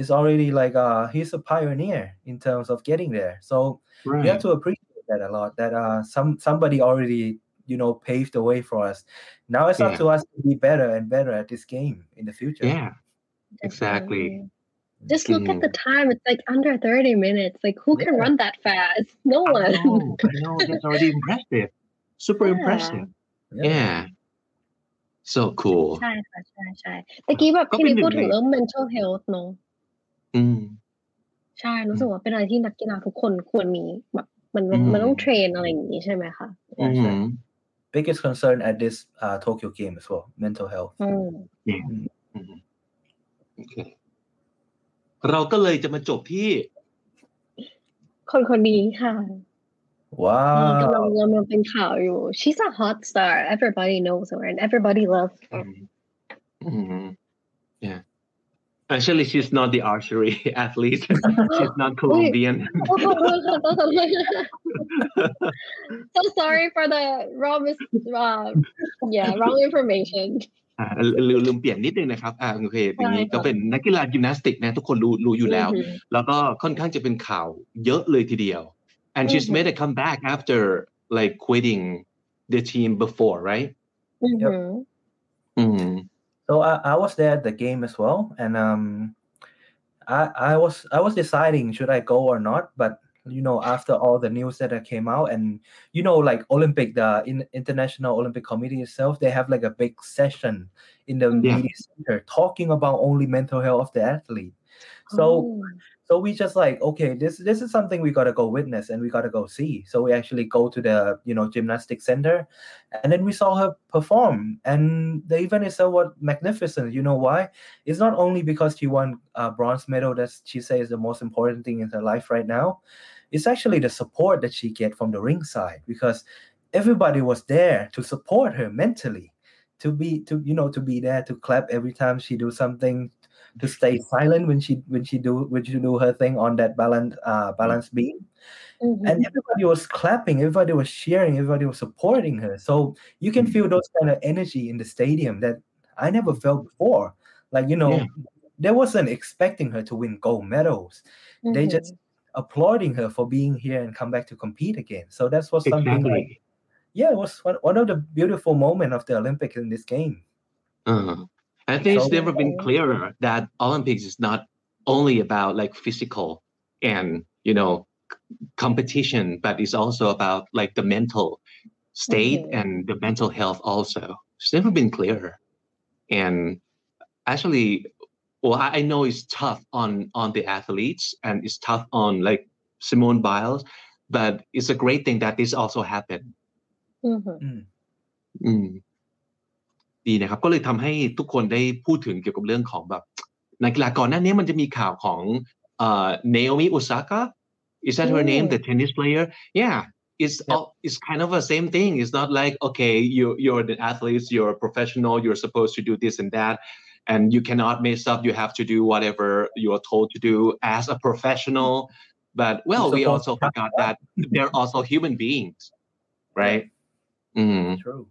is already like uh he's a pioneer in terms of getting there so you have Right. to appreciate that a lot that uh some somebody already you know paved the way for us now it's Yeah. up to us to be better and better at this game in the future Yeah. Exactly. Definitely. Just look at the Mhm. time. It's like under 30 minutes. Like, who can Yeah. run that fast? No I one. know. I know. That's already impressive. Super Yeah. impressive. Yeah. Yeah. So cool. ใช่ค่ะใช่ใช่ตะกี้แบบ ก็ ที่ เป็น นี่ หนึ่ง พูดถึง ใน เรื่อง mental health เนอะ อืม ใช่ รู้สึกว่าเป็นอะไรที่นักกีฬาทุกคนควรมีแบบมันอืมมันต้องเทรนอะไรอย่างนี้ใช่ไหมคะ Yeah, sure. Mhm. biggest concern at this uh, Tokyo game as well mental health อืมอืมโอเคเราก็เลยจะมาจบที่ คนคนนี้ค่ะที่กำลัง wow กำลังเป็นข่าวอยู่ she's a hot star everybody knows her and everybody loves อื her มอืม yeah actually she's not the archery athlete she's not Colombian ขอโทษค่ะขอโทษค่ะ so sorry for the wrong mis- uh, yeah wrong information อ่าลืมลืมเปลี่ยนนิดนึงนะครับอ่าโอเคอย่างนี้ ใช่ค่ะ ก็เป็นนักกีฬายิมนาสติกนะทุกคนรู้รู้อยู่แล้ว อือหือ แล้วก็ค่อนข้างจะเป็นข่าวเยอะเลยทีเดียว and she's อือหือ made a comeback after like quitting the team before right อือหือ อืม so I, I was there at the game as well, and um, I I was I was deciding should I go or not, but you know after all the news that came out, and you know like Olympic the in, International Olympic Committee itself, they have like a big session in the Yeah. media center talking about only mental health of the athlete. So Oh. So we just like okay this this is something we got to go witness and we got to go see. So we actually go to the you know gymnastic center and then we saw her perform and the event is somewhat magnificent. You know why? It's not only because she won a bronze medal that she says the most important thing in her life right now. It's actually the support that she get from the ringside because everybody was there to support her mentally to be to you know to be there to clap every time she do something to stay silent when she when she do when she do her thing on that balance uh balance beam. Mhm. and everybody was clapping everybody was cheering everybody was supporting her. So you can feel those kind of energy in the stadium that i never felt before. Like you know Yeah. they wasn't expecting her to win gold medals. They Mhm. just applauding her for being here and come back to compete again. So that's what something like exactly yeah it was one, one of the beautiful moment of the olympics in this game. Uh, I think so, it's never been clearer that Olympics is not only about like physical and you know competition, but it's also about like the mental state mm-hmm. and the mental health also. It's never been clearer. And actually, well, I know it's tough on on the athletes and it's tough on like Simone Biles, but it's a great thing that this also happened. Mm-hmm. Mm. mm. ดีนะครับ ก็เลยทำให้ทุกคนได้พูดถึงเกี่ยวกับเรื่องของแบบนักกีฬาก่อนหน้านี้มันจะมีข่าวของเอ่อ Naomi Osaka is that her name Mm. the tennis player yeah it's Yep. all it's kind of the same thing. It's not like okay, you you're the athletes, you're a professional, you're supposed to do this and that, and you cannot mess up. You have to do whatever you are told to do as a professional. But well, we supposed also to have forgot that they're also human beings, right? Mm, True.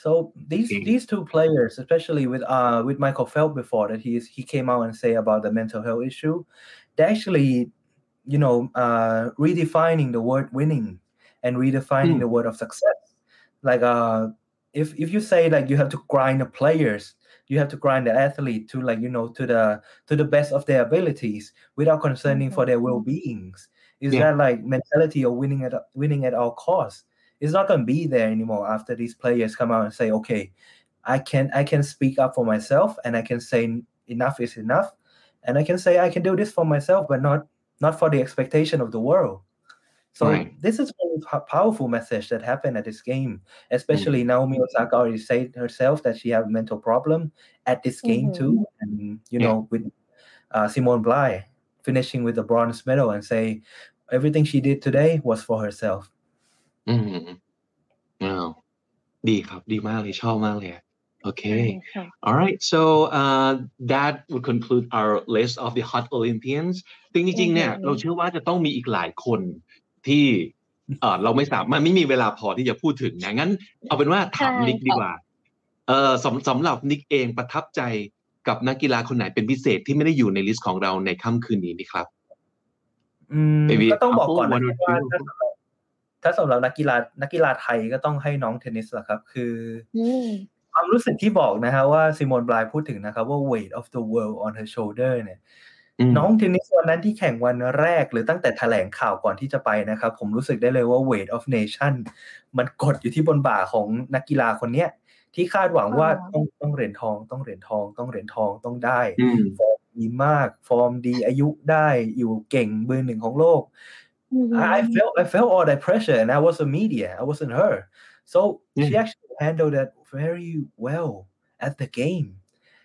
So these Okay. these two players, especially with uh with Michael Phelps before that he is, he came out and say about the mental health issue, they actually, you know, uh redefining the word winning and redefining Mm. the word of success. Like uh if if you say like you have to grind the players, you have to grind the athlete to like you know to the to the best of their abilities without concerning for their well-beings. Is Yeah. that like mentality of winning at winning at all costs? It's not going to be there anymore after these players come out and say okay i can i can speak up for myself and i can say enough is enough and i can say i can do this for myself but not not for the expectation of the world so Right. this is a powerful message that happened at this game especially naomi osaka already said herself that she had a mental problem at this game Mhm. too and you Yeah. know with uh, simone bly finishing with the bronze medal and say everything she did today was for herself อืม อ้าว ดีครับ ดีมากเลย ชอบมากเลยอะโอเคใช่ค่ะ All right, so uh, that would conclude our list of the hot Olympians ซึ่งจริงๆเนี่ยอือหือเราเชื่อว่าจะต้องมีอีกหลายคนที่เออเราไม่สามารถไม่มีเวลาพอที่จะพูดถึงนะงั้น เอาเป็นว่าถามใช่นิกดีกว่า เออสำสำหรับนิกเองประทับใจกับนักกีฬาคนไหนเป็นพิเศษที่ไม่ได้อยู่ในลิสต์ของเราในค่ำคืนนี้นี่ครับ อืม Maybe ก็ต้องบอกก่อน couple, นะ one or ว่า two ถ้าสำหรับ ถ้าสำหรับนักกีฬานักกีฬาไทยก็ต้องให้น้องเทนนิสแหละครับ คืออืมความรู้สึกที่บอกนะฮะว่าซิโมนบลายพูดถึงนะครับ ว่า weight of the world on her shoulder เนี่ยอืมน้องเทนนิสวันนั้นที่แข่งวันแรกหรือตั้งแต่แถลงข่าวก่อนที่จะไปนะครับ ผมรู้สึกได้เลยว่า weight of nation มันกดอยู่ที่บนบ่าของนักกีฬาคนเนี้ย ที่คาดหวังว่าอ๋อต้องต้องเหรียญทอง ต้องเหรียญทอง ต้องเหรียญทองต้องได้อืมฟอร์มดีมาก ฟอร์มดีอายุได้อยู่เก่งเบอร์หนึ่งของโลก Mm-hmm. I felt I felt all that pressure, and I was a media. I wasn't her, so she actually handled that very well at the game.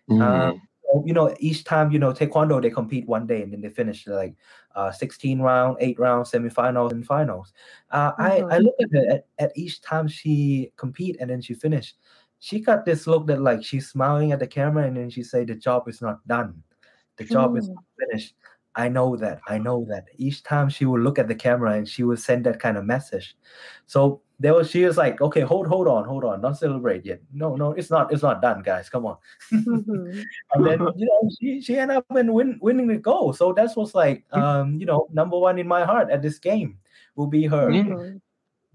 Um, mm-hmm. Um, so, you know, each time you know taekwondo, they compete one day and then they finish like uh, sixteen round, eight round, semifinals, and finals. Uh, mm-hmm. I I look at her at, at each time she compete and then she finish. She got this look that like she's smiling at the camera and then she say the job is not done, the job is not mm-hmm. finished. I know that. I uh-huh. know that. Each time she would look at the camera and she would send that kind of message. So there was she was like, okay, hold hold on, hold on, don't celebrate yet. No, no, it's not it's not done, guys. Come on. อืม mm-hmm. And then you know she she ended up in win, winning the goal. So that's what's like um you know number one in my heart at this game will be her. Yeah.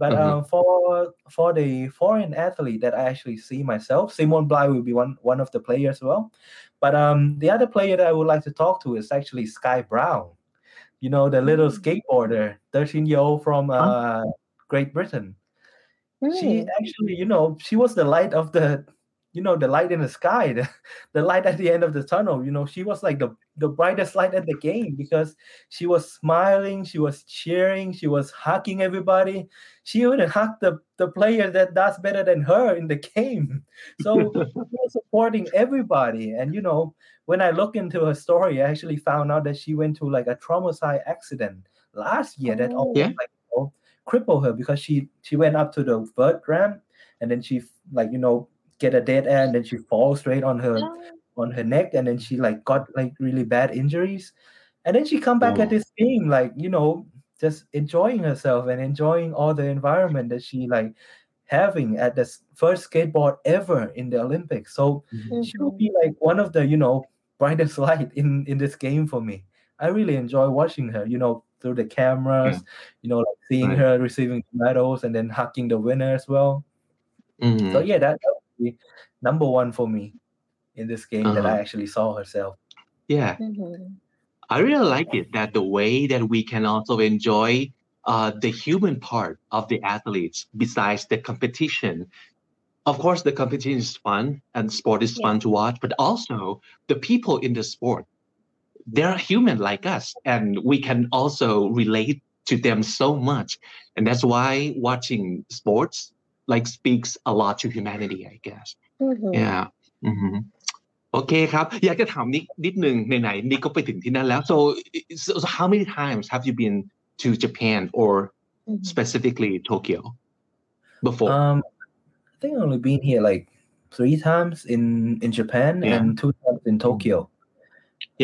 But mm-hmm. um, for for the foreign athlete that I actually see myself, Simon Bly will be one one of the players as well. But um, the other player that I would like to talk to is actually Sky Brown. You know, the little mm. skateboarder, 13 year old from uh, Great Britain. She mm. actually, you know, she was the light of the you know, the light in the sky, the, the light at the end of the tunnel. You know, she was like the the brightest light at the game because she was smiling, she was cheering, she was hugging everybody. She even hugged the the player that does better than her in the game. So she was supporting everybody. And you know, when I look into her story, I actually found out that she went to like a trauma side accident last year that Oh. almost Yeah. like you know, crippled her because she she went up to the vert ramp and then she like you know get a dead end and then she falls straight on her oh. on her neck and then she like got like really bad injuries. And then she come back at Oh. this game like you know just enjoying herself and enjoying all the environment that she like having at the first skateboard ever in the olympics. So mm-hmm. she will be mm-hmm. like one of the you know brightest light in in this game for me. I really enjoy watching her you know through the cameras mm. you know like seeing Right. her receiving medals and then hugging the winner as well. อืม so mm-hmm. yeah that, that would be number one for me in this game that i Uh-huh. actually saw herself yeah อืม I really like it that the way that we can also enjoy uh, the human part of the athletes besides the competition. Of course, the competition is fun and sport is Yeah. fun to watch, but also the people in the sport, they're human like us, and we can also relate to them so much. And that's why watching sports like speaks a lot to humanity, I guess. อืม Yeah. อือฮึโอเคครับ อยากจะถามนิกนิดนึงไหนๆนิกก็ไปถึงที่นั่นแล้ว so, so so how many times have you been to Japan or Mhm. specifically Tokyo before? Um, I think I've only been here like three times in in Japan Yeah. and two times in Tokyo.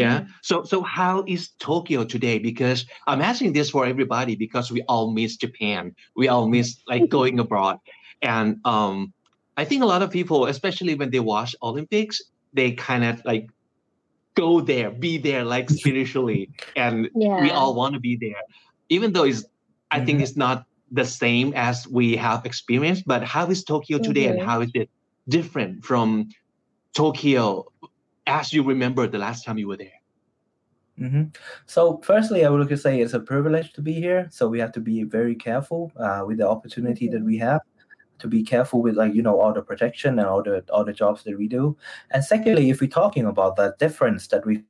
Yeah. So so how is Tokyo today? Because I'm asking this for everybody because we all miss Japan. We all miss like going abroad. And um I think a lot of people, especially when they watch Olympics, they kind of like go there, be there like spiritually. And Yeah. we all want to be there. Even though it's I think Mhm. it's not the same as we have experienced, but how is Tokyo today and Mhm. how is it different from Tokyo as you remember the last time you were there? hmm So, firstly, I would like to say it's a privilege to be here. So we have to be very careful uh, with the opportunity that we have. To be careful with, like you know, all the protection and all the all the jobs that we do. And secondly, if we're talking about that difference that we,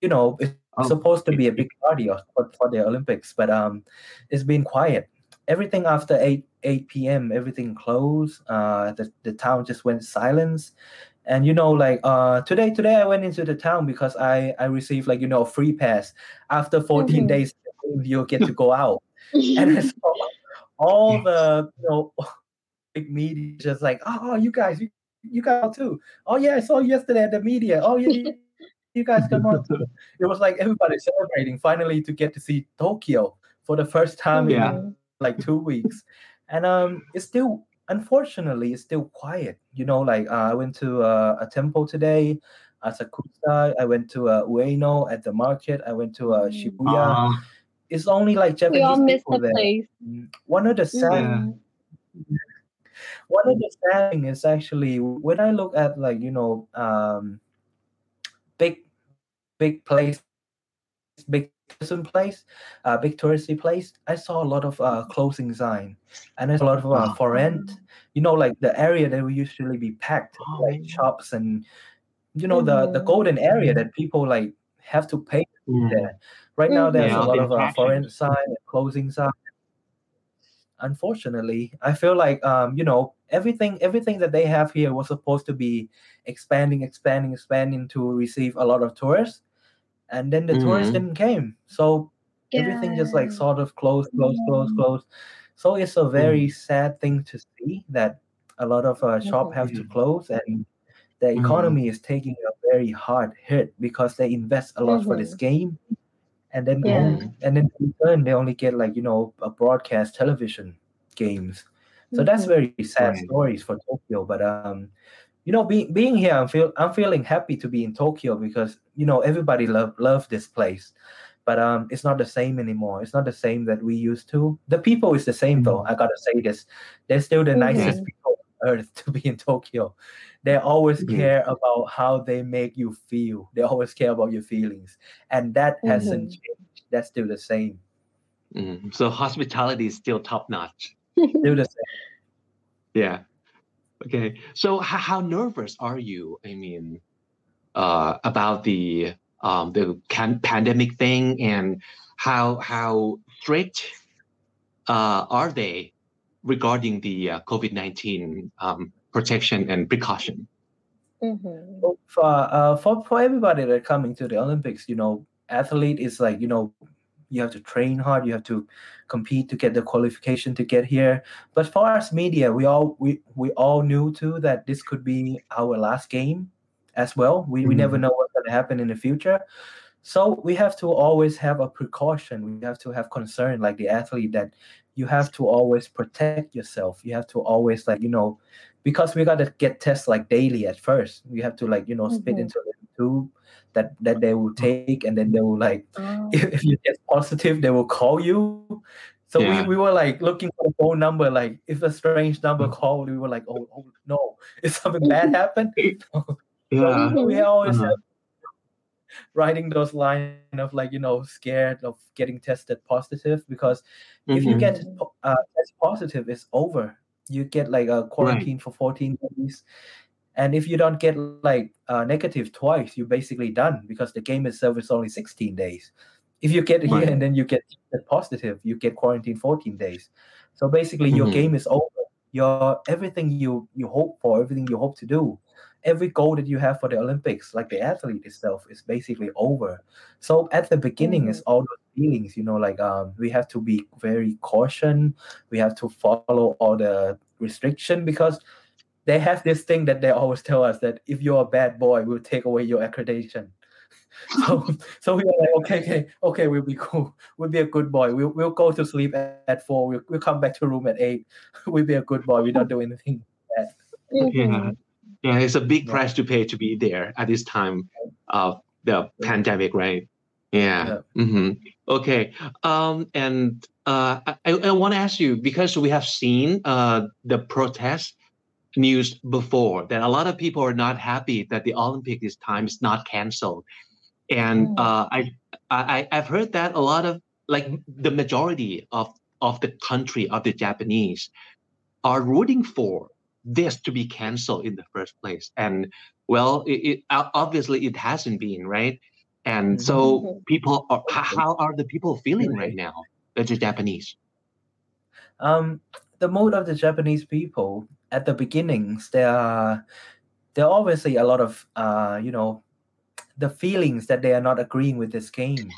you know, it's Oh, supposed to be a big party for, for the Olympics, but um, it's been quiet. Everything after eight eight p.m. Everything closed. Uh, the the town just went silence and you know like uh today today i went into the town because i i received like you know a free pass after 14 Mhm. days you'll get to go out and i saw all the you know big media just like oh you guys you, you got too. Oh yeah i saw yesterday at the media. Oh yeah you, guys come on too. It was like everybody celebrating finally to get to see tokyo for the first time Yeah. in like two weeks. And um it's still unfortunately it's still quiet you know like uh, i went to uh, a temple today asakusa. I went to uh, ueno at the market. I went to uh, Mm. shibuya. Ah, it's only like we japanese all miss people the there place. Mm, one of the sad Mhm. one of the sad thing is actually when I look at like you know um big big place big tourism place uh big touristy place I saw a lot of uh closing sign and there's a lot of uh, Ah. for rent you know like the area that will usually be packed like Oh. shops and you know the the Mhm. golden area that people like have to pay there. Right now, there's Yeah, a lot of uh, foreign sign, and closing sign. Unfortunately, I feel like um, you know everything everything that they have here was supposed to be expanding, expanding, expanding to receive a lot of tourists, and then the tourists Mhm. didn't came, so everything just like sort of closed, closed, closed, closed. So it's a very sad thing to see that a lot of uh, shop have to close and the Mhm. economy is taking a very hard hit because they invest a lot for this game and then Yeah. only, and then in return they only get like you know a broadcast television games. So that's Mhm. very sad Right. stories for tokyo but um you know being being here i'm feel i'm feeling happy to be in tokyo because you know everybody love love this place. But um it's not the same anymore. It's not the same that we used to. The people is the same though. I gotta say this. They're still the nicest people on earth to be in tokyo they always Mhm. care about how they make you feel they always care about your feelings and that hasn't changed that's still the same mm. So hospitality is still top notch. still the same Yeah. Okay. So how, how nervous are you? I mean, uh, about the um, the can- pandemic thing and how how strict uh, are they regarding the uh, COVID nineteen um, protection and precaution? Mhm. For uh for, for everybody that coming to the olympics you know athlete is like you know you have to train hard you have to compete to get the qualification to get here but for us media we all we we all knew too that this could be our last game as well we, we never Mhm. know what's going to happen in the future so we have to always have a precaution we have to have concern like the athlete that you have to always protect yourself you have to always like you know because we got to get tests like daily at first we have to like you know spit Mhm. into the tube that that they will take and then they will like Oh. if, if you get positive they will call you so Yeah. we, we were like looking for a phone number like if a strange number called we were like oh, oh no is something bad happened Yeah. so we always Uh-huh. have writing those line of like you know scared of getting tested positive because if you get uh, test positive it's over. You get like a quarantine for 14 days and if you don't get like uh, negative twice you're basically done because the game itself is only 16 days. If you get here and then you get tested positive you get quarantine 14 days. So basically your Mhm. game is over. Your everything you you hope for everything you hope to do every goal that you have for the olympics like the athlete itself is basically over. So at the beginning it's all those feelings you know like um we have to be very caution. We have to follow all the restriction because they have this thing that they always tell us that if you're a bad boy we'll take away your accreditation. So so we are like okay okay okay we'll be cool. We'll be a good boy. We'll, we'll go to sleep at, at four. We'll, we'll come back to room at eight. We'll be a good boy. We don't do anything bad. Yeah. Yeah, it's a big Yeah. price to pay to be there at this time of the pandemic, right? Yeah. hmm Okay. Um, and uh, I, I want to ask you because we have seen uh, the protest news before that a lot of people are not happy that the Olympic this time is not canceled, and Mm. uh, I, I I've heard that a lot of like the majority of of the country of the Japanese are rooting for this to be canceled in the first place. And well it, it obviously it hasn't been right? And so Mhm. people are how are the people feeling right now the japanese? Um the mood of the japanese people at the beginnings there are there are obviously a lot of uh you know the feelings that they are not agreeing with this game.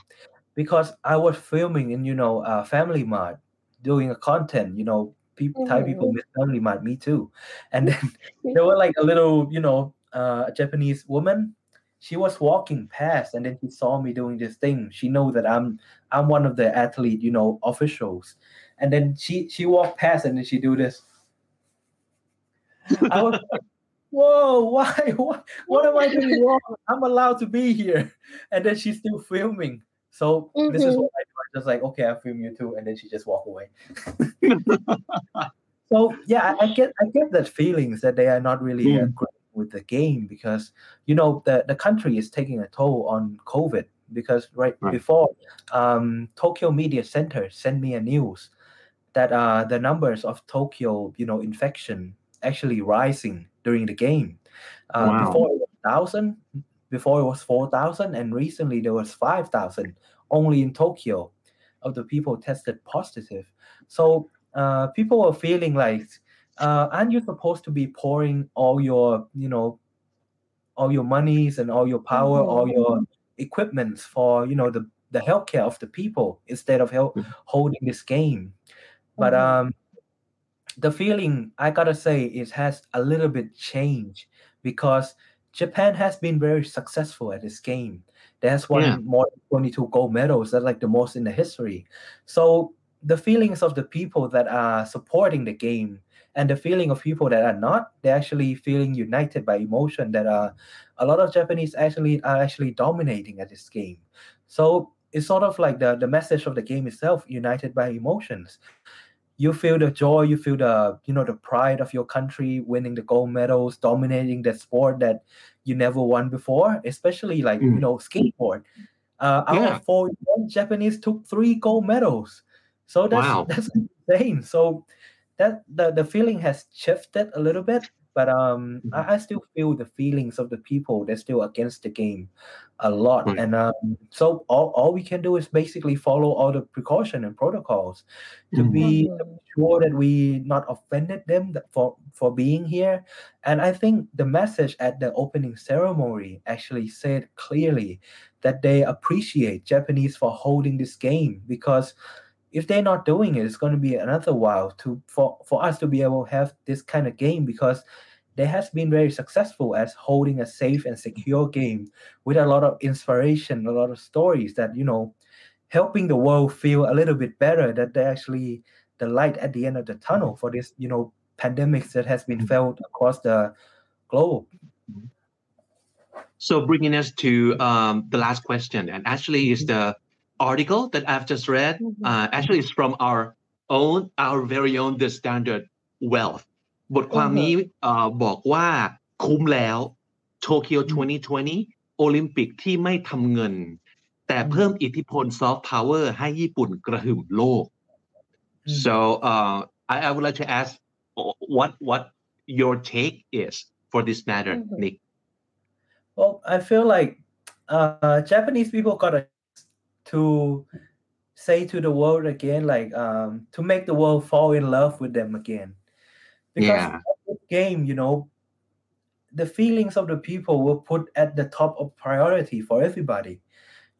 Because i was filming in you know uh, family mart doing a content you know people thai people miss family mart me too. And then there were like a little you know uh, japanese woman. She was walking past and then she saw me doing this thing. She know that i'm i'm one of the athlete you know officials. And then she she walked past and then she do this. I was like, whoa why what, what am i doing wrong? I'm allowed to be here. And then she's still filming. So this is Mhm. what i just like okay i film you too and then she just walk away so yeah I, I get i get that feelings that they are not really Mm. with the game because you know the, the country is taking a toll on covid because right, Right. before um, tokyo media center sent me a news that uh, the numbers of tokyo you know infection actually rising during the game uh, Wow. before it was thousand before it was 4000 and recently there was 5000 only in tokyo of the people tested positive so uh, people were feeling like uh, aren't you supposed to be pouring all your you know all your monies and all your power all your equipments for you know the the healthcare of the people instead of help Mhm. holding this game but Mhm. um the feeling i gotta say it has a little bit changed because japan has been very successful at this game there's won Yeah. more than 22 gold medals that's like the most in the history. So the feelings of the people that are supporting the game and the feeling of people that are not they're actually feeling united by emotion that are a lot of japanese actually are actually dominating at this game. So it's sort of like the, the message of the game itself united by emotions. You feel the joy you feel the you know the pride of your country winning the gold medals dominating the sport that you never won before especially like you Mm. know skateboard uh, out Yeah. of four japanese took three gold medals so that's Wow. that's insane so that the, the feeling has shifted a little bit but um Mhm. I, I still feel the feelings of the people they're still against the game a lot Right. and um so all, all we can do is basically follow all the precaution and protocols to Mhm. be sure that we not offended them for for being here and i think the message at the opening ceremony actually said clearly that they appreciate japanese for holding this game because if they're not doing it it's going to be another while to for for us to be able to have this kind of game because they has been very successful as holding a safe and secure game with a lot of inspiration a lot of stories that you know helping the world feel a little bit better that they actually the light at the end of the tunnel for this you know pandemics that has been felt across the globe. So bringing us to um, the last question, and actually is the article that I've just read. Mhm. Uh, actually, it's from our own, our very own The Standard Wealth. บทความนี้เอ่อบอกว่าคุ้มแล้วโตเกียว 2020 โอลิมปิกที่ไม่ทำเงิน แต่เพิ่มอิทธิพลซอฟต์พาวเวอร์ให้ญี่ปุ่นกระหึ่มโลก Mm. So uh, I, I would like to ask uh, what what your take is for this matter, Mhm. Nick. Well, I feel like uh, Japanese people gotta to say to the world again, like um, to make the world fall in love with them again. Because Yeah. game, you know, the feelings of the people were put at the top of priority for everybody.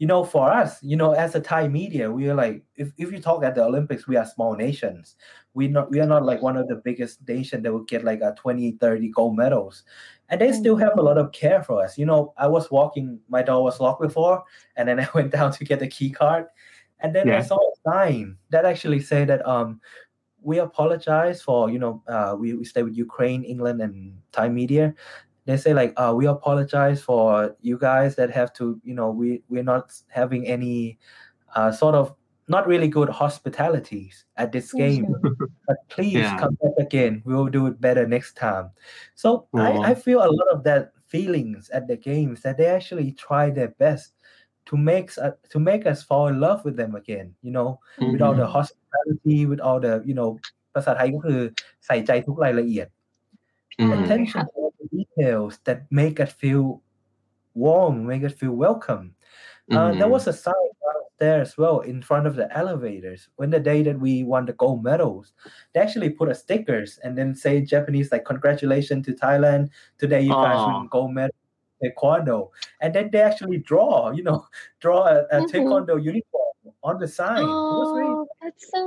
You know, for us, you know, as a Thai media, we are like, if, if you talk at the Olympics, we are small nations. We not we are not like one of the biggest nation that will get like a 20, 30 gold medals. And they still have a lot of care for us. You know, I was walking, my door was locked before, and then I went down to get the key card. And then I saw a sign that actually say that um we apologize for, you know, uh we, we stay with Ukraine, England, and Thai media they say like uh, we apologize for you guys that have to you know we we're not having any uh, sort of not really good hospitalities at this game Mhm. but please Yeah. come back again we will do it better next time so Aw. I, I feel a lot of that feelings at the games that they actually try their best to make us to make us fall in love with them again you know with all the Mhm. hospitality with all the you know ภาษาไทยก็คือใส่ใจทุกรายละเอียด อืม attention to all the details that make us feel warm, make us feel welcome. Uh, there Mhm. was a sign out there as well in front of the elevators. When the day that we won the gold medals, they actually put a stickers and then say in Japanese like "Congratulations to Thailand! Today you guys Aw. win gold medal." Taekwondo, and then they actually draw, you know, draw a, a Mhm. taekwondo uniform on the sign. It was really Oh, that's so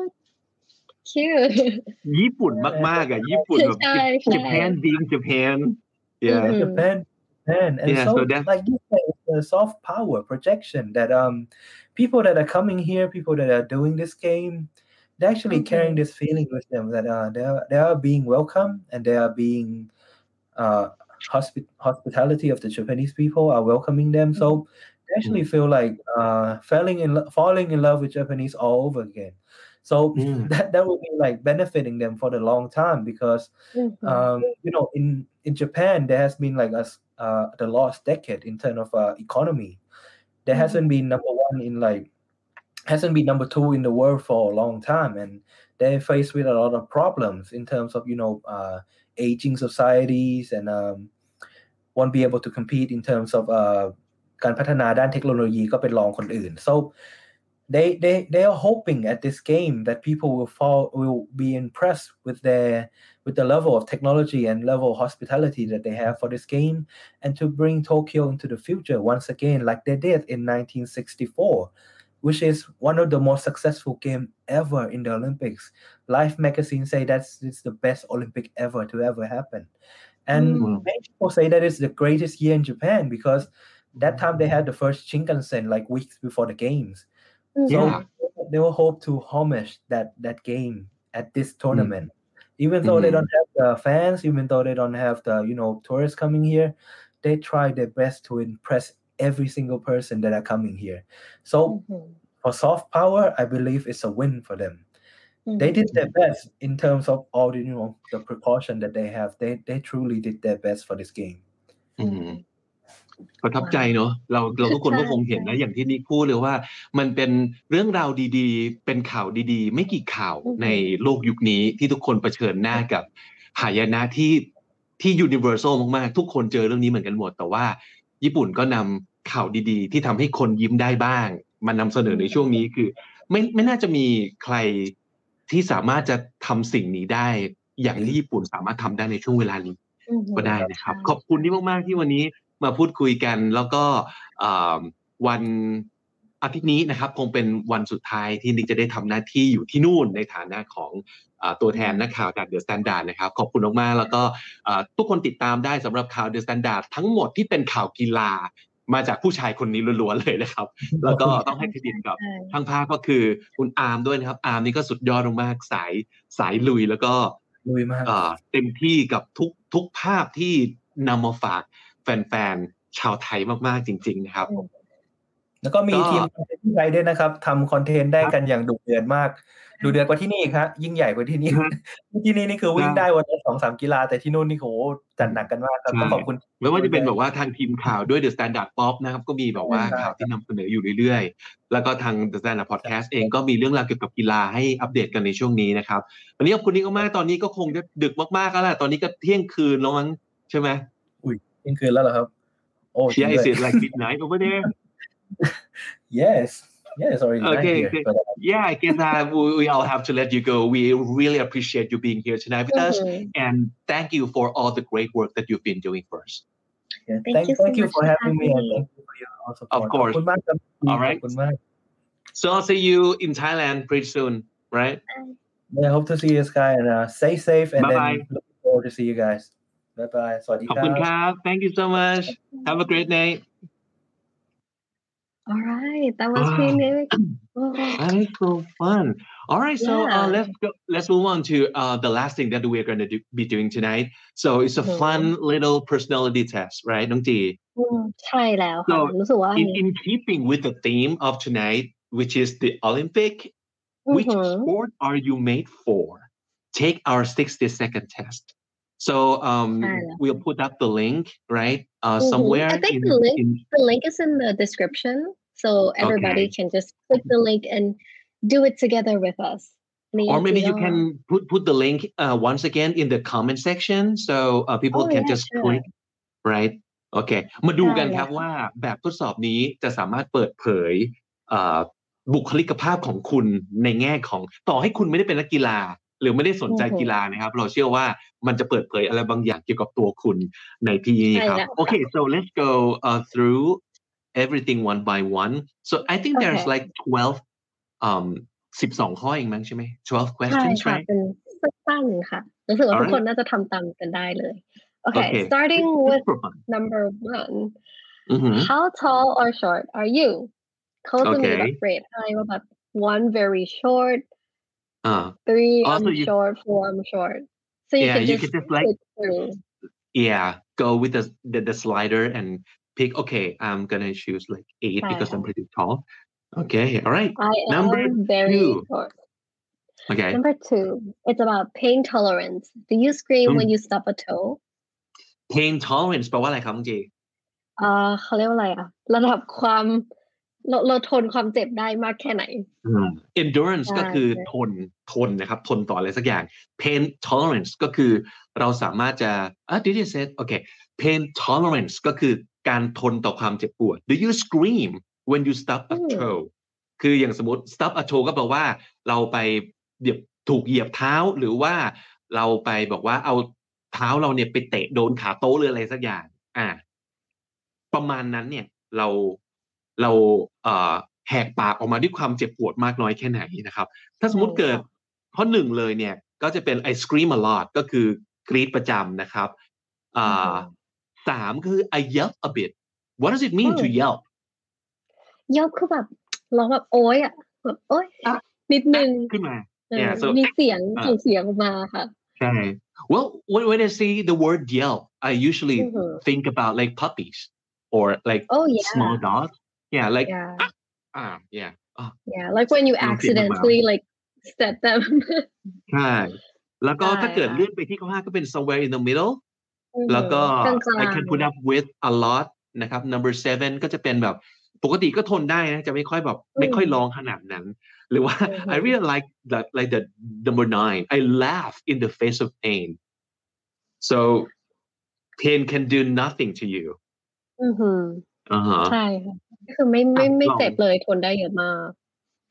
cute. ญี่ปุ่นมากๆอ่ะญี่ปุ่นแบบ ใช่ใช่ Japan being Japan yeah Mhm. Japan, Japan, and Yeah, so, so that- like you said, it's the soft power projection that um people that are coming here, people that are doing this game, they're actually carrying this feeling with them that uh they are they are being welcome and they are being uh hospi- hospitality of the Japanese people are welcoming them. So they actually feel like uh falling in lo- falling in love with Japanese all over again So Mm. that that will be like benefiting them for the long time because Mhm. um, you know, in in Japan, there has been like a s- uh, the lost decade in terms of uh, economy. There Mhm. hasn't been number one in like hasn't been number two in the world for a long time, and they're faced with a lot of problems in terms of you know uh, aging societies and um, won't be able to compete in terms of uh, การพัฒนาด้านเทคโนโลยีก็เป็นรองคนอื่น so they they they are hoping at this game that people will fall will be impressed with their with the level of technology and level of hospitality that they have for this game and to bring Tokyo into the future once again like they did in 1964 which is one of the most successful game ever in the Olympics. Life magazine say that's it's the best Olympic ever to ever happen. And Mm. many people say that it's the greatest year in Japan because that time they had the first Shinkansen like weeks before the games Mhm. so Yeah. they will hope to homage that that game at this tournament. Even though they Mhm. don't have the fans, even though they don't have the you know tourists coming here, they try their best to impress every single person that are coming here. So Mhm. for soft power, I believe it's a win for them. They Mhm. did their best in terms of all the you know the precaution that they have. They they truly did their best for this game. อืม ประทับใจเนอะเราเราทุกคนก็ใช่คงเห็นนะใช่อย่างที่นิกพูดเลยว่า มันเป็นเรื่องราวดีๆ เป็นข่าวดีๆ ไม่กี่ข่าวอือฮึในโลกยุคนี้ที่ทุกคนเผชิญหน้ากับหายนะที่ที่ universal มากๆ ทุกคนเจอเรื่องนี้เหมือนกันหมด แต่ว่า ญี่ปุ่นก็นำข่าวดีๆ ที่ทำให้คนยิ้มได้บ้าง มานำเสนอในช่วงนี้คือ ไม่ไม่น่าจะมีใครที่สามารถจะทำสิ่งนี้ได้ อย่างที่ญี่ปุ่นสามารถทำได้ในช่วงเวลานี้ Mhm. ก็ได้นะครับใช่ขอบคุณที่มากๆที่วันนี้ มาพูดคุยกัน แล้วก็อ่าวันอาทิตย์นี้นะครับคงเป็นวันสุดท้ายที่นิกจะได้ทำหน้าที่อยู่ที่นู่นในฐานะของอาตัวแทนนักข่าวจากเดอะสแตนดาร์ดนะครับขอบคุณมากๆแล้วก็อ่าทุกคนติดตามได้สำหรับข่าวเดอะสแตนดาร์ดทั้งหมดที่เป็นข่าวกีฬามาจากผู้ชายคนนี้ล้วนๆเลยนะครับ แล้วก็ต้องให้เครดิตกับใช่ทั้งภาคก็คือคุณอาร์มด้วยนะครับ อาร์มนี่ก็สุดยอดมากๆสายสายลุยแล้วก็ลุยมากเอ่อเต็มที่กับทุกทุกภาพที่นำมาฝาก แฟนๆชาวไทยมากๆจริง ๆ นะครับอืมแล้วก็มีก็ทีมคอนเทนต์ที่ไทยด้วยนะครับทำคอนเทนต์ได้ครับกันอย่างดุเดือดมากดุเดือดกว่าที่นี่ครับยิ่งใหญ่กว่าที่นี่ครับที่นี่นี่คือวิ่งครับได้วันละสองสามกีฬาแต่ที่นู่นนี่โหจัดหนักกันมากครับใช่ต้องขอบคุณไม่ว่าจะเป็นแบบว่าทางทีมข่าวด้วย The Standard Pop นะครับก็มีแบบว่าใช่ข่าวที่นำเสนออยู่เรื่อยๆ แล้วก็ทาง The Standard Podcast เองก็มีเรื่องราวเกี่ยวกับกีฬาให้อัปเดตกันในช่วงนี้นะครับวันนี้ขอบคุณนิกมากๆตอนนี้ก็คงจะดึกมากๆแล้วแหละตอนนี้ก็เที่ยงคืนแล้วมั้งใช่ไหม เที่ยงคืนแล้วเหรอครับ โอ้จริง Yeah ด้ว is ย it like midnight over there yes yes already night Okay, here okay. but, uh, Yeah, I guess uh, we, we all have to let you go. We really appreciate you being here tonight with us, Mhm. and thank you for all the great work that you've been doing for us. yeah. Thank thank, you so thank you much for for having me having and me. thank you for your all support Of course. ขอบคุณมากครับ Alright. ขอบคุณมาก So I'll see you in Thailand pretty soon, right? Yeah, hope to see you guys and uh, stay safe and Bye-bye. then looking forward to see you guys. Bye bye. สวัสดี ขอบ ครั คุณ บ ครับ Thank you so much. Have a great night. All right, that was Wow. pretty good. Oh, That is so fun. All right, so Yeah. uh, let's go. Let's move on to uh, the last thing that we're going to do, be doing tonight. So it's a Mhm. fun little personality test, right, Nong Ji? อืมใช่แล้วค่ะ So, รู้สึกว่า In, in keeping with the theme of tonight, which is the Olympic, อือ which หือ sport are you made for? Take our 60 second test. So um, Ah. we'll put up the link, right, uh, Mhm. somewhere. I think in, the link- in the link is in the description so everybody can just click the link and do it together with us นี่ or maybe you ก็ can put put the link uh, once again in the comment section so uh, people Oh, can yeah, just sure. click right โอเค มาดูกัน ได้ ครับ เลยค่ะ ว่าแบบทดสอบนี้จะสามารถเปิดเผยเอ่อบุคลิกภาพของคุณในแง่ของต่อให้คุณไม่ได้เป็นนักกีฬา หรือไม่ได้สนใจอือฮึกีฬานะครับ เราเชื่อว่ามันจะเปิดเผยอะไรบางอย่างเกี่ยวกับตัวคุณในที่นี้ครับใช่แล้วค่ะโอเค so let's go uh, through everything one by one so I think there's Okay. like 12 um 12 ข้อเองมั้งใช่ไหม12ใช่ questions ค่ะ right เป็นสั้นๆค่ะรู้สึกว่าทุก Alright. คนน่าจะทำตามกันได้เลย okay, Okay. starting Just with for fun. number one Mhm. how tall or short are you เขาจะมีแบบ Okay. เรทให้ว่าแบบ one very short Uh, three Also, I'm you- short four I'm short so you Yeah, can you just can just, like- click through yeah, go with the, the the slider and pick. Okay, I'm gonna choose like eight because I'm Right. pretty tall. Okay, all right. I Number am very two. short Okay. Number two, it's about pain tolerance. Do you scream Hmm. when you stub a toe? Pain tolerance แปลว่าอะไรครับน้องจี อ่าเขาเรียกว่าอะไรอ่ะ ระดับความ เราเราทนความเจ็บได้มากแค่ไหน endurance ใช่ก็คือใช่ทนทนนะครับ ทนต่ออะไรสักอย่าง pain tolerance ก็คือเราสามารถจะอะ did you say okay pain tolerance ก็คือการทนต่อความเจ็บปวด do you scream when you stub a อืม toe คืออย่างสมมติ stub a toe ก็แปลว่าเราไปเหยียบถูกเหยียบเท้าหรือว่าเราไปบอกว่าเอาเท้าเราเนี่ยไปเตะโดนขาโต๊ะหรืออะไรสักอย่าง อ่า ประมาณนั้นเนี่ย เรา เราเอ่อแหกปากออกมาด้วยความเจ็บปวดมากน้อยแค่ไหนนะครับ ถ้าสมมติใช่ค่ะเกิดข้อหนึ่งเลยเนี่ยก็จะเป็น I scream a lot ก็คือกรีดประจำนะครับอ่าสามคือ I yelp a bit what does it mean to อืม yelp ยกคือแบบเราแบบโอ๊ยอะแบบโอ๊ยอะนิดนึงขึ้นมาเออ yeah so มีเสียงอ่าส่งเสียงออกมาค่ะใช่ well when when I see the word yelp I usually อือหือ think about like puppies or like oh yeah small dogs yeah like yeah ah yeah ah, yeah like when you ส่งเสียงออกมา accidentally like step them ใช่แล้วก็ใช่ถ้าเกิดค่ะเลื่อนไปที่ข้อห้าก็เป็น somewhere in the middle อือหือแล้วก็กลาง I can put up with a lot นะครับ number seven ก็จะเป็นแบบปกติก็ทนได้นะจะไม่ค่อยแบบไม่ค่อยร้องขนาดนั้น หรือว่าอือฮึ I really like that like the number nine I laugh in the face of pain so pain can do nothing to you อือหืออ่าฮะใช่ค่ะ คือไม่ไม่ไม่ลองเจ็บเลยทนได้เยอะมาก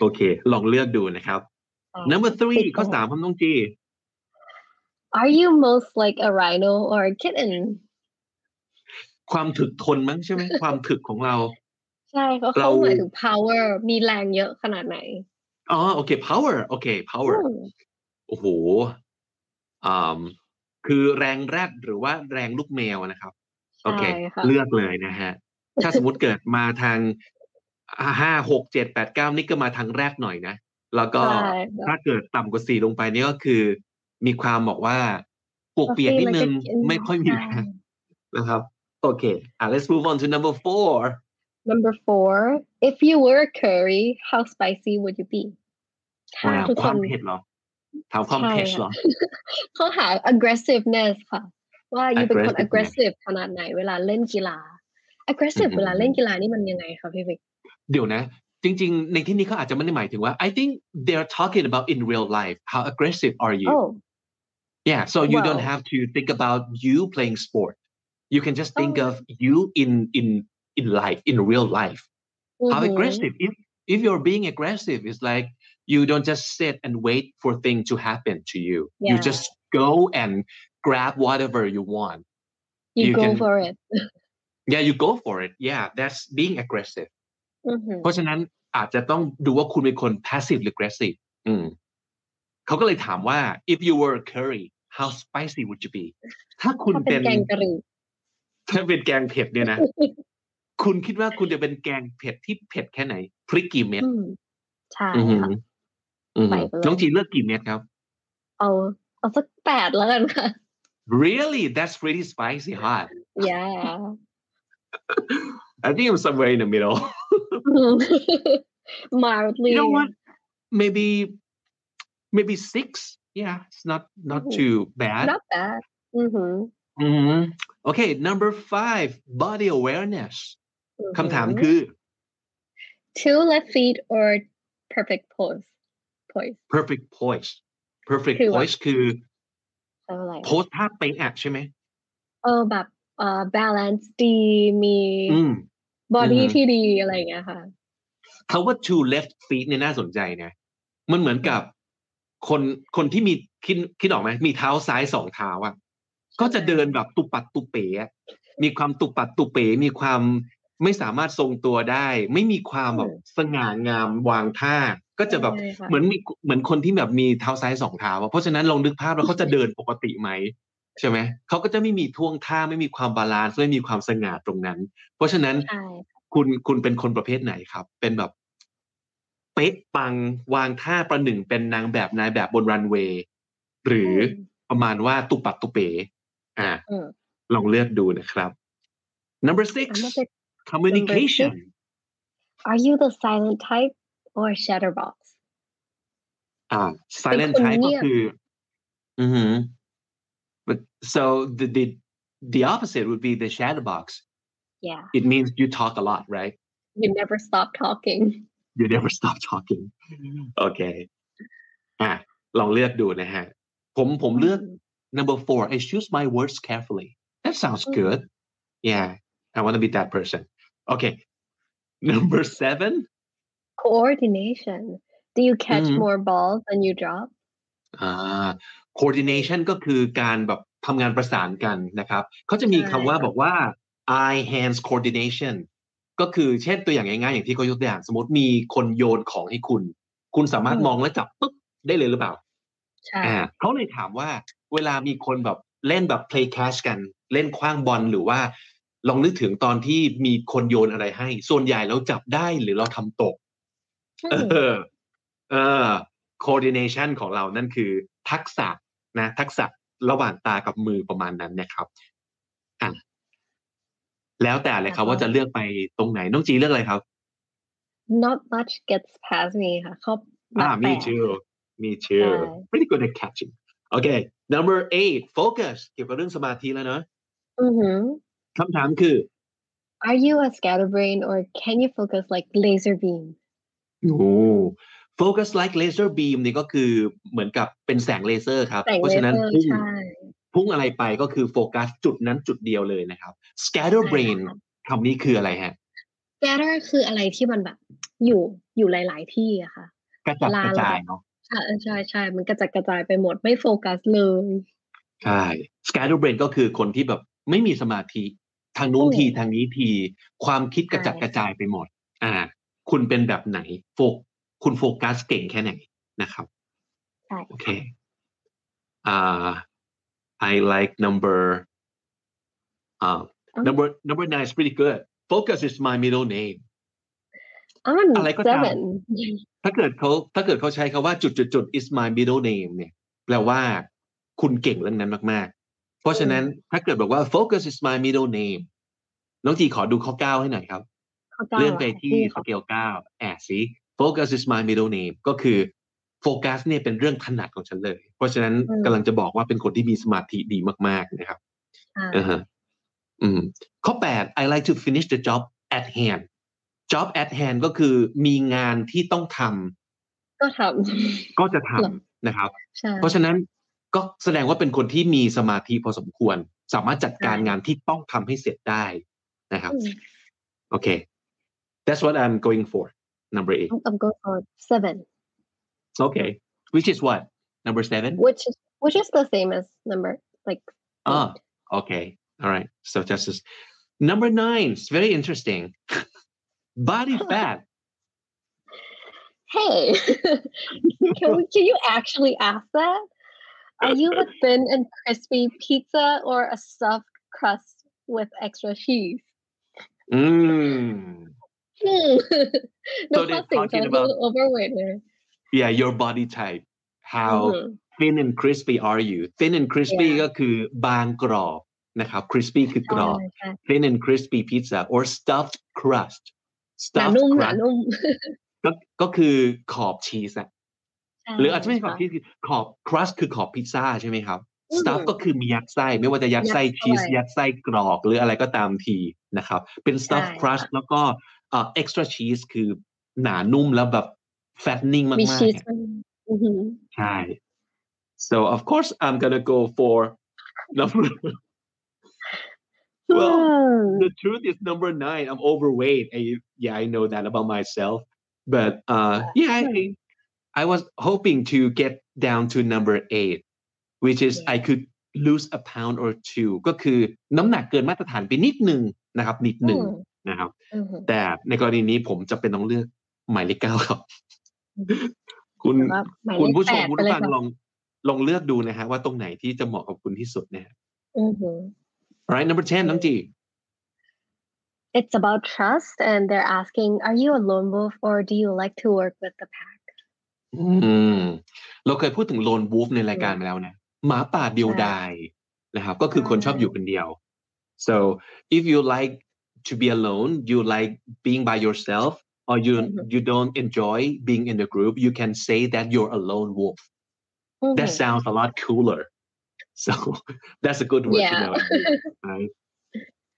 โอเค ลองเลือกดูนะครับค่ะ number three ติดข้อต่อสามครับน้องจี Are you most like a rhino or a kitten ความถึกทนมั้งใช่ไหมความถึกของเรา ใช่เขาเราเขาหมายถึง power มีแรงเยอะขนาดไหนอ๋อโอเค power โอเค power อืมโอ้โหอ่าคือแรงแรดหรือว่าแรงลูกแมวนะครับ โอเคใช่ค่ะเลือกเลยนะฮะ ถ้าสมมติเกิดมาทางห้าหกเจ็ดแปดเก้านี่ก็มาทางแรกหน่อยนะ แล้วก็ใช่ถ้าเกิดต่ำกว่าสี่ลงไปนี่ก็คือ มีความบอกว่าปวกเปียกนิดนึงไม่ค่อยมีแรงนะครับโอเค อะ let's move on to number four Number four if you were a curry how spicy would you be ถ้าว้าวทุกคควานมเผ็ดเหรอถามความใช่เผ็ดเหรอเขาหา aggressiveness ค่ะ ว่ายูเป็นคน Aggressiveness aggressive ขนาดไหนเวลาเล่นกีฬา aggressive อือหือ เวลาเล่นกีฬานี่มันยังไงคะพี่วิก เดี๋ยวนะ จริง ๆ ในที่นี้เขาอาจจะไม่ได้หมายถึงว่า I think they're talking about in real life how aggressive are you oh yeah so you don't Well- have to think about you playing sport you can just think Oh. of you in in in life in real life how อือหือ aggressive if if you're being aggressive it's like you don't just sit and wait for things to happen to you you Yeah. just go and grab whatever you want you you go can- for it yeah you go for it yeah that's being aggressive อือหือเพราะฉะนั้นอาจจะต้องดูว่าคุณเป็นคน passive หรือ aggressive อืมเขาก็เลยถามว่า if you were a curry how spicy would you be ถ้าคุณถ้าเป็เป็นนแกงกะหรี่ถ้าเป็นแกงเผ็ดเนี่ยนะ คุณคิดว่าคุณจะเป็นแกงเผ็ดที่เผ็ดแค่ไหน พริกกี่เม็ดอืมใช่อือหือค่ะอือหือใส่ไปเลยน้องจีเลือกกี่เม็ดครับ เอาเอาสักแปดแล้วกันค่ะ really that's pretty spicy hot yeah I think I'm somewhere in the middle mildly you know what maybe maybe six yeah it's not not Ooh. too bad not bad อือหือ Mhm. okay number five body awareness อือหือ คำถามคือ two left feet or perfect pose pose perfect poise perfect คือว่า poise คือ เอออะไร โพสท่าเป๊ะอะใช่ไหม เออแบบ เอ่อ balance ดีมีอืม body อือหือที่ดีอะไรอย่างเงี้ยค่ะคาว่า two left feet เนี่ยน่าสนใจนะ มันเหมือนกับคนคนที่มีคิดคิดออกไหมมีเท้าซ้ายสองเท้าอะ ก็จะเดินแบบตุปัดตุเป๋อะมีความตุปัดตุเป๋มีความไม่สามารถทรงตัวได้ ไม่มีความแบบอืมสง่างามวางท่า ก็จะแบบใช่ค่ะเหมือนมีเหมือนคนที่แบบมีเท้าซ้ายสองเท้าอะเพราะฉะนั้นลองนึกภาพแล้วเขาจะเดินปกติไหม ใช่ไหมเขาก็จะไม่มีท่วงท่าไม่มีความบาลานซ์ไม่มีความสง่าตรงนั้น เพราะฉะนั้นใช่คุณคุณเป็นคนประเภทไหนครับ เป็นแบบเป๊ะปังวางท่าประหนึ่งเป็นนางแบบนายแบบบนรันเวย์หรือประมาณว่าตุปัดตุเป๋อ่าอืมลองเลือกดูนะครับ number six Number six communication are you the silent type or chatterbox อ่า silent เป็นคน type เงีก็ยบคือ อือหือ but so the the the opposite would be the chatterbox yeah it means you talk a lot right you never stop talking you never stop talking โอเค อ่ะ ลองเลือกดูนะฮะ ผมผมเลือก number four I choose my words carefully that sounds Mm. good yeah I want to be that person okay number seven coordination do you catch Mhm. more balls than you drop อ่า coordination ก็คือการแบบทำงานประสานกันนะครับเขาจะมีใช่คำว่าค่ะบอกว่า eye hands coordination ก็คือเช่นตัวอย่างง่ายๆอย่างที่เขายกตัวอย่าง สมมติมีคนโยนของให้คุณ คุณสามารถมองและจับปุ๊บได้เลยหรือเปล่าใช่อ่าเขาเลยถามว่าเวลามีคนแบบเล่นแบบ play catch กันเล่นคว้างบอลหรือว่า ลองนึกถึงตอนที่มีคนโยนอะไรให้ ส่วนใหญ่เราจับได้หรือเราทำตกอืมเออ เออ coordination ของเรานั่นคือทักษะนะทักษะระหว่างตากับมือประมาณนั้นนะครับอะแล้วแต่เลยครับว่าจะเลือกไปตรงไหนน้องจีเลือกอะไรครับ not much gets past me ค่ะเขาอ่าแบบ me แปด too me too ใช่ pretty good at catching okay number eight focus เกี่ยวกับเรื่องสมาธิแล้วเนอะอือหือคำถามคือ are you a scatterbrain or can you focus like laser beam โอ้ focus like laser beam นี่ก็คือเหมือนกับเป็นแสงเลเซอร์ครับแต่งเพราะเลฉะนั้นเซอร์พุ่งใช่พุ่งอะไรไปก็คือโฟกัสจุดนั้นจุดเดียวเลยนะครับ scatter ใช่ brain ค่ะคำนี้คืออะไรฮะ scatter คืออะไรที่มันแบบ อยู่อยู่หลาย ๆ ที่อะค่ะกระจัดลากระจายระดับเนาะใช่ใช่ใช่มันกระจัดกระจายไปหมดไม่โฟกัสเลยใช่ scatter brain ก็คือคนที่แบบไม่มีสมาธิทางนู้นอืมทีทางนี้ที ความคิดกระจัดใช่กระจายไปหมด อ่า คุณเป็นแบบไหนโฟก คุณโฟกัสเก่งแค่ไหนนะครับใช่โอเคอ่า I like number อ่า number number nine is pretty good focus is my middle name อ๋อมันอะไรก็ตาม seven ถ้าเกิดเขาถ้าเกิดเขาใช้คาว่าจุดจุดจุด is my middle name เนี่ย แปลว่าคุณเก่งเรื่องนั้นมากๆ เพราะฉะนั้นถ้าเกิดบอกว่า focus is my middle name น้องจีขอดูข้อเก้าให้หน่อยครับข้อเก้าเลื่อนไปอะค่ะที่สค่ะเกลเก้าแอบสิ focus is my middle name ก็คือโฟกัสเนี่ยเป็นเรื่องถนัดของฉันเลย เพราะฉะนั้นอืมกำลังจะบอกว่าเป็นคนที่มีสมาธิดีมาก ๆ นะครับใช่อ่าฮะอืมข้อแปด I like to finish the job at hand job at hand ก็คือมีงานที่ต้องทำก็ทก็จะทำเหรอนะครับำใช่เพราะฉะนั้นก็แสดงว่าเป็นคนที่มีสมาธิพอสมควร สามารถจัดการใช่งานที่ต้องทำให้เสร็จได้นะครับอืมโอเค that's what I'm going for number eight I'm, going for seven okay which is what number seven which is which is the same as number like ah okay all right so just as Number nine, it's very interesting. Body fat. Hey, can we, can you actually ask that? Are you a thin and crispy pizza or a soft crust with extra cheese? Mm. Hmm. no So they're fussing, so talking I'm a about- little overweight here. Yeah, your body type. How Mhm. thin and crispy are you? Thin and crispy Yeah. ก็คือบางกรอบนะครับ crispy คือกรอบใช่ใช่ thin and crispy pizza or stuffed crust หนา stuffed นุ่มหนา crust นุ่มก็ก็คือขอบชีสอะใช่หรืออาจจะไม่ใช่ขอบค่ะชีสคือขอบ crust คือขอบพิซซ่าใช่ไหมครับอืม stuff ก็คือมียัดไส้ไม่ว่าจะยัดไส้ยัดชีสเข้าไปยัดไส้กรอกหรืออะไรก็ตามทีนะครับ เป็น stuffed ใช่ crust ค่ะแล้วก็ เอ่อ extra cheese คือหนานุ่มแล้วแบบ fattening มาก มี ๆ ชีส อะ มันอือหือ ใช่ so of course I'm gonna go for number well Hmm. the truth is number nine i'm overweight I, yeah i know that about myself but uh yeah I, I was hoping to get down to number eight which is i could lose a pound or two ก็คือน้ำหนักเกินมาตรฐานไปนิดนึงนะครับ นิดหนึ่ง อืม นะครับอือหือแต่ในกรณีนี้ผมจะเป็นต้องเลือกหมายเลขเก้าครับ คุณแต่ว่าหมายคุณเลขผู้ชแปมดคุณไปเลผู้ยฟังค่ะลองลองเลือกดูนะฮะว่าตรงไหนที่จะเหมาะกับคุณที่สุดนะฮะอือหือ alright number 10น้องจี It's about trust, and they're asking, "Are you a lone wolf, or do you like to work with the pack?" อืมเราเคยพูดถึงโลนวูฟในรายการมาแล้วนะหมาป่าเดียวดายนะครับก็คือคนชอบอยู่คนเดียว so if you like to be alone you like being by yourself or you Mhm. you don't enjoy being in the group you can say that you're a lone wolf that อือหือ sounds a lot cooler so that's a good word to Yeah. know right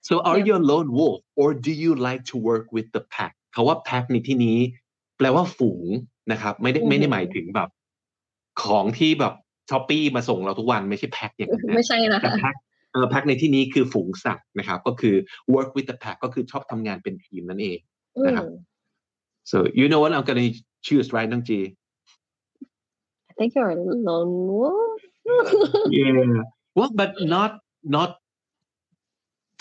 so are Yeah. you a lone wolf or do you like to work with the pack คาว่า pack ในที่นี้ แปลว่าฝูงนะครับ ไม่ได้ อือหือ ไม่ได้หมายถึงแบบ ของที่แบบช้อปปี้มาส่งเราทุกวันไม่ใช่แพ็คอย่างนั้น ไม่ นะ ใช่นะ แต่ คะ แพ็คเออ แพ็คในที่นี้คือฝูงสัตว์นะครับ ก็คือ work with the pack ก็คือชอบทำงานเป็นทีมนั่นเอง อื นะครับ ม so you know what I'm gonna choose right น้องจี I think you're a lone wolf. yeah well but not not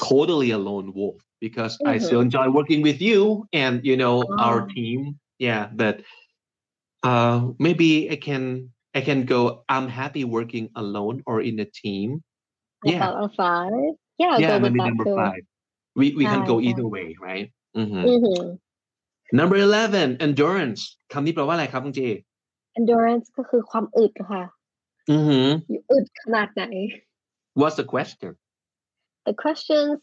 totally a lone wolf because i still enjoy working with you and you know our Oh. team yeah but uh maybe i can i can go i'm happy working alone or in a team yeah About a five. Yeah, I'll yeah go with maybe that number too. five we we can go Five, either yeah. way right Mhm. Mhm. number 11 endurance คำนี้แปลว่าอะไรครับคุณเจ Endurance ก็คือความอึดค่ะ อือหือ อยู่อึดขนาดไหน what's the question The questions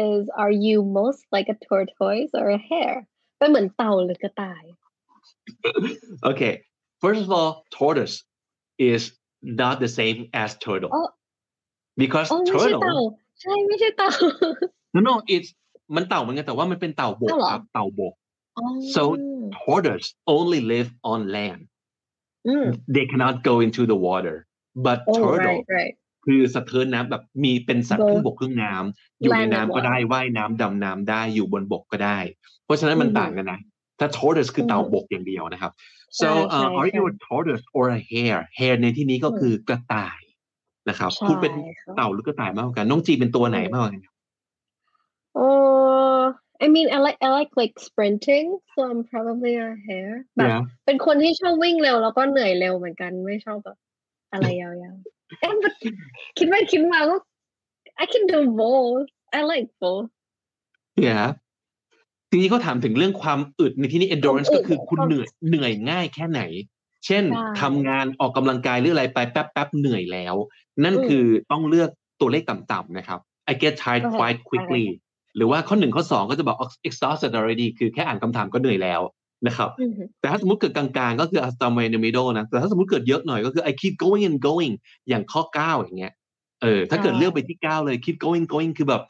is are you most like a tortoise or a hare เป็นเหมือนเต่าหรือกระต่าย okay first of all tortoise is not the same as turtle Oh. Because โอ้ไม่ใช่ turtle เต่า ใช่ไม่ใช่เต่า no no it's มันเต่าเหมือนกันแต่ว่ามันเป็นเต่าบกอ้าวเหรอ ครับเต่าบก อ๋อ so tortoise only live on land อืม they cannot go into the water but oh turtle right right คือสะเทินน้ำแบบมีเป็นสัตว์ Go ครึ่งบกครึ่งน้ำอยู่ใน land น้ำ and ก็ได้ water ว่ายน้ำดำน้ำได้อยู่บนบกก็ได้ เพราะฉะนั้นมันอือหือต่างกันนะ ถ้า tortoise คืออือหือเต่าบกอย่างเดียวนะครับ so ใช่ใช่ uh, are you ใช่ a tortoise or a hare hare ในที่นี้ก็อืมคือกระต่าย นะครับ ใช่คุณเป็นค่ะ เต่าหรือกระต่ายมากกว่ากัน น้องจีเป็นตัวไหนอืมมากกว่ากัน Oh, I mean, I like I like like sprinting, so I'm probably a hare. แบบ Yeah เป็นคนที่ชอบวิ่งเร็วแล้วก็เหนื่อยเร็วเหมือนกันไม่ชอบแบบอะไรยาวๆเอ๊ะ but คิดไปคิดมาก็ I can do both. I like both. yeah ทีนี้เขาถามถึงเรื่องความอึดในที่นี้ endurance ความอึก็ดคือคุณความเหนื่อยเหนื่อยง่ายแค่ไหน เช่นใช่ทำงานออกกำลังกายหรืออะไรไปแป๊บแป๊บๆเหนื่อยแล้ว นั่นอืมคือต้องเลือกตัวเลขต่ำๆนะครับ I get tired โอเค quite quickly หรือว่าข้อหนึ่งข้อสองก็จะบอก exhausted already คือแค่อ่านคำถามก็เหนื่อยแล้วนะครับอือหือแต่ถ้าสมมติเกิดกลางๆ ก็คือ somewhere in the middle นะ แต่ถ้าสมมติเกิดเยอะหน่อยก็คือ I keep going and going อย่างข้อเก้าอย่างเงี้ย เออ ถ้าเกิดใช่เลือกไปที่เก้าเลย keep going going คือแบบ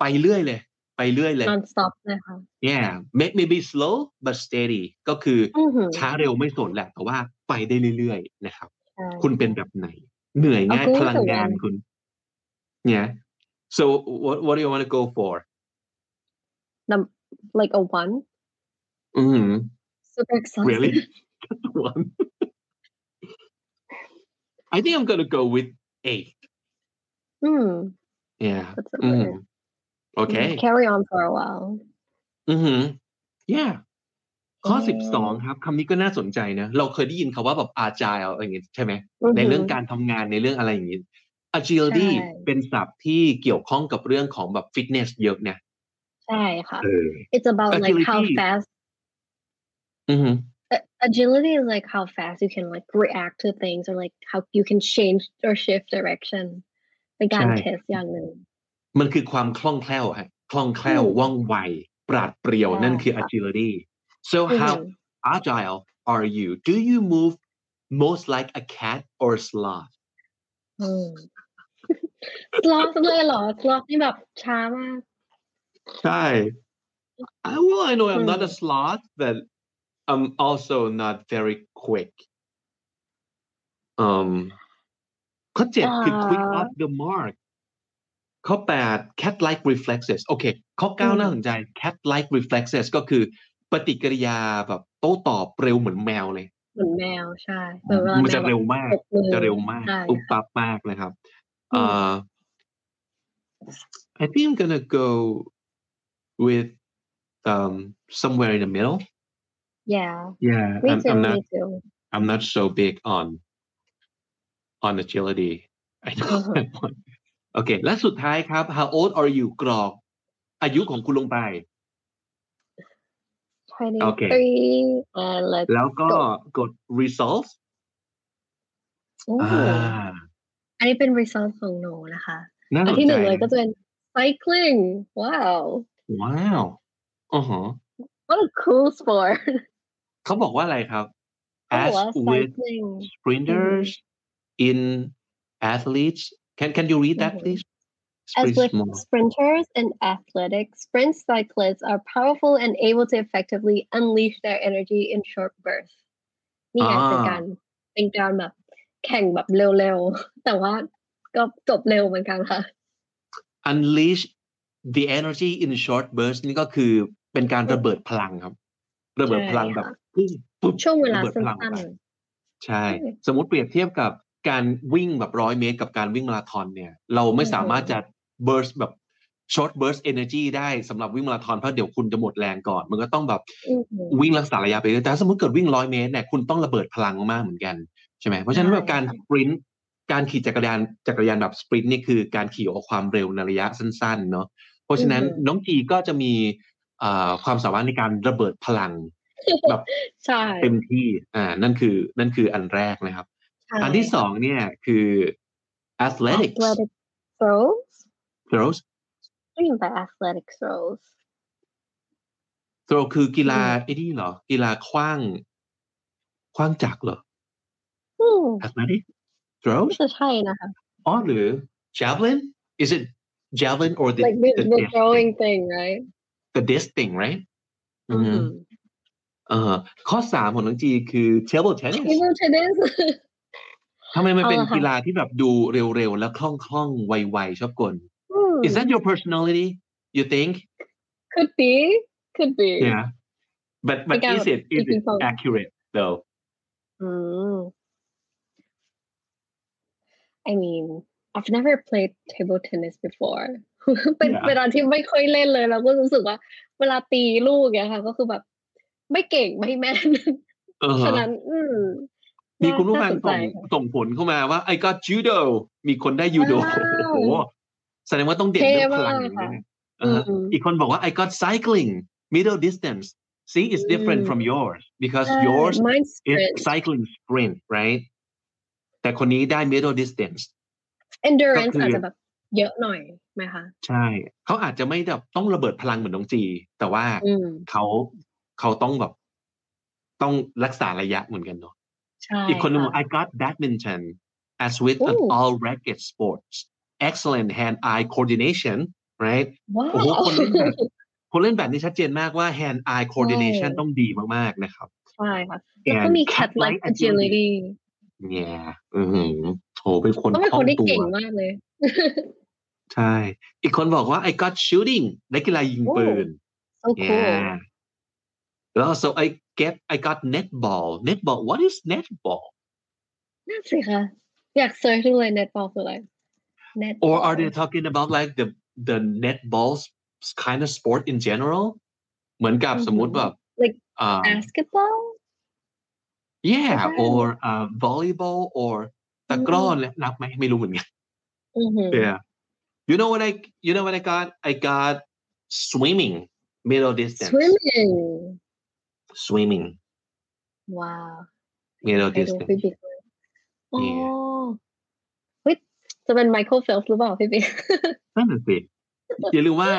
ไปเรื่อยเลย ไปเรื่อยเลย non stop เลยค่ะ yeah May- maybe slow but steady ก็คืออือหือช้าเร็วไม่สนแหละ แต่ว่าไปได้เรื่อยๆนะครับใช่คุณเป็นแบบไหน เหนื่อยง่ายเอาพลังงาน go with the one คุณ yeah so what what do you want to go for Num- like a one mm super exhausted really Just one I think I'm gonna go with eight อืม yeah that's a Mm. Good okay carry on for a while อือหือ yeah ข้ออืมสิบสองครับคำนี้ก็น่าสนใจนะ เราเคยได้ยินคาว่าแบบ agile อะไรอย่างงี้ใช่ไหมอือหือในเรื่องการทำงานในเรื่องอะไรอย่างงี้ agility ใช่เป็นศัพท์ที่เกี่ยวข้องกับเรื่องของแบบ fitness เยอะนะใช่ค่ะเออ it's about like how Agility fast อือหือ a- agility is like how fast you can like react to things or like how you can change or shift direction เป็นการใช่เทสอย่างหนึ่ง มันคือความคล่องแคล่วฮะคล่องแคล่วอืมว่องไว ปราดเปรียวใช่นั่นคือค่ะ agility so อือหือ how agile are you do you move most like a cat or sloth อืม sloth เลยเหรอ sloth นี่แบบช้ามากใช่ I, well I know I'm not a Hmm. sloth but I'm also not very quick um ข้อเจ็ดคือ quick อ่า off the mark ข้อแปด cat like reflexes โอเค ข้อเก้าอืมน่าสนใจ cat like reflexes ก็คือปฏิกิริยาแบบโต้ตอบเร็วเหมือนแมวเลย เหมือนแมวใช่เหมือนเวลามันแมจะวเร็วมากตบมือจะเร็วมากใช่ปุ๊บค่ะปั๊บมากนะครับอืม uh I think I'm gonna go with um somewhere in the middle yeah yeah me I'm, too I'm not me too I'm not so big on on agility I know อื อฮึ that one โอเค และสุดท้ายครับ how old are you กรอก อายุของคุณลงไป twenty โอเค three and let's แล้วก็ go กด results อืมอ่าอันนี้เป็น result ของหนูนะคะน่าสอันนที่หใจนึ่งเลยก็นะจะเป็น cycling wow ว้าวอ๋อฮะ what a cool sport เขาบอกว่าอะไรครับเขาบอก as ว่า with cycling sprinters in athletes can can you read that Mhm. please It's As pretty with small sprinters in athletics, sprint cyclists are powerful and able to effectively unleash their energy in short bursts. นี่ไงเป็นอ่าการเป็นการแบบแข่งแบบเร็วๆ แต่ว่าก็จบเร็วเหมือนกันค่ะ unleash the energy in short bursts นี่ก็คือเป็นการระเบิดพลังครับ ระเบิดพลังแบบใช่ค่ะพุ่งปุ๊บช่วงเวลาระเบิดสัพลังออก้นไปใช่ใช่ สมมติเปรียบเทียบกับ การวิ่งแบบร้อยเมตร กับการวิ่งมาราธอนเนี่ย เราไม่อือฮึสามารถจะ burst แบบ short burst energy ได้สำหรับวิ่งมาราธอนเพราะเดี๋ยวคุณจะหมดแรงก่อน มันก็ต้องแบบๆอือหือวิ่งรักษาระยะไปเรื่อยแต่ถ้าสมมติเกิดวิ่งร้อยเมตรเนี่ยคุณต้องระเบิดพลังมากๆเหมือนกันใช่ไหมเพราะฉะนั้นใช่แบบการค่ะสปรินต์การขี่จักรยานจักรยานแบบสปรินต์นี่คือการขี่เอาความเร็วในระยะสั้นๆเนาะเพราะฉะนั้นอือฮึน้องจีก็จะมีอ่าความสามารถในการระเบิดพลังแบบใช่เต็มที่อ่านั่นคือนั่นคืออันแรกนะครับใช่ อันที่สองเนี่ยคือ athletics athletic throws throws ได้ยินไป athletic throws throw คือกีฬาอืมไอ้นี่เหรอ กีฬาคว้าง คว้างจักรเหรออืม athletic throws น่าจะใช่นะคะอ๋อหรือ javelin is it javelin or the like the, the the disc throwing thing? thing right the disc thing right อือืมมเอ่อข้อสามของน้องจีคือ table tennis table tennis ทำไมมันเป็นเอาละค่ะกีฬาที่แบบดูเร็วๆ แล้วคล่องๆ ไวๆ ชอบกลอืม is that your personality you think could be could be yeah but but เป็นการ is it is ปิง it ปอง accurate though อืม I mean I've never played table tennis before เป็น Yeah. เวลาที่ไม่ค่อยเล่นเลยเราก็รู้สึกว่า เวลาตีลูกเนี่ยค่ะ ก็คือแบบ ไม่เก่งไม่แม่นเออฉะนั้น อื มมีคุณผู้ฟังน่าสนใจส่งค่ะส่งผลเข้ามาว่า I got judo มีคนได้ยูโดว้าวโอ้โหแสดงว่าต้องเด่นเรื่องพลังเท่อมากย่างนี้ค่ะนะอ่าฮะอืมอีกคนบอกว่า I got cycling middle distance see it's different อืม from yours because ใช่ yours mine's is sprint cycling sprint right แต่คนนี้ได้ middle distance endurance ก็คือออาจจะแบบเยอะหน่อยไหมคะใช่เขาอาจจะไม่แบบต้องระเบิดพลังเหมือนน้องจี แต่ว่าอืมเขาเขาต้องแบบ ต้องรักษาระยะเหมือนกันเนาะ ใช่อีกคนหนึงบอกค่ะ I got badminton as with an Ooh. all racket sports excellent hand eye coordination right ว้าโอ้โหวคนเล่นแบบคนเล่นแบบนี้ชัดเจนมากว่า hand eye coordination ใช่ต้องดีมากๆนะครับ ใช่ค่ะแล้วก็ and มี cat cat-like like agility เนี่ยอือหือโหเป็นคนต้องเป็นคล่คอนงที่ตัวเก่งมากเลย ใช่ อีกคนบอกว่า I got shooting นักกีฬายิงปืน so cool yeah แล้ว so I get I got netball netball what is netball นั่นสิคะอยากเซิร์ชดูเลย netball คืออะไร netball or are they talking about like the the netball kind of sport in general เหมือนกับ Mhm. สมมุติแบบ Like อ่า basketball. yeah Okay. or uh, volleyball or ตะกร้อเนี่ยนับไหมไม่รู้เหมือนกัน Mm-hmm. yeah you know what I you know what I got I got swimming middle distance Swimming. swimming Wow. middle ไปดู distance พี่บิ๊กเลยอ๋อ Yeah. เฮ้ยจะเป็นไมเคิลเฟลส์หรือเปล่าพี่บิ๊ก นั่นน่ะสิอย่าลืมว่า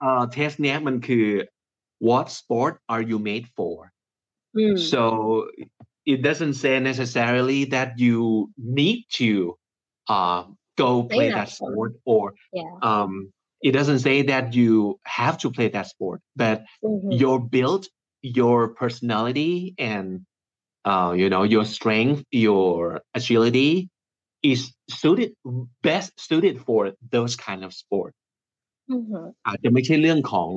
เอ่อเทสเนี้ยมันคือ what sport are you made for อืม so it doesn't say necessarily that you need to uh, go Play play that that sport. sport or yeah um, it doesn't say that you have to play that sport but Mhm. your build your personality and uh, you know your strength your agility is suited best suited for those kind of sport อือฮึอาจจะไม่ใช่เรื่องของ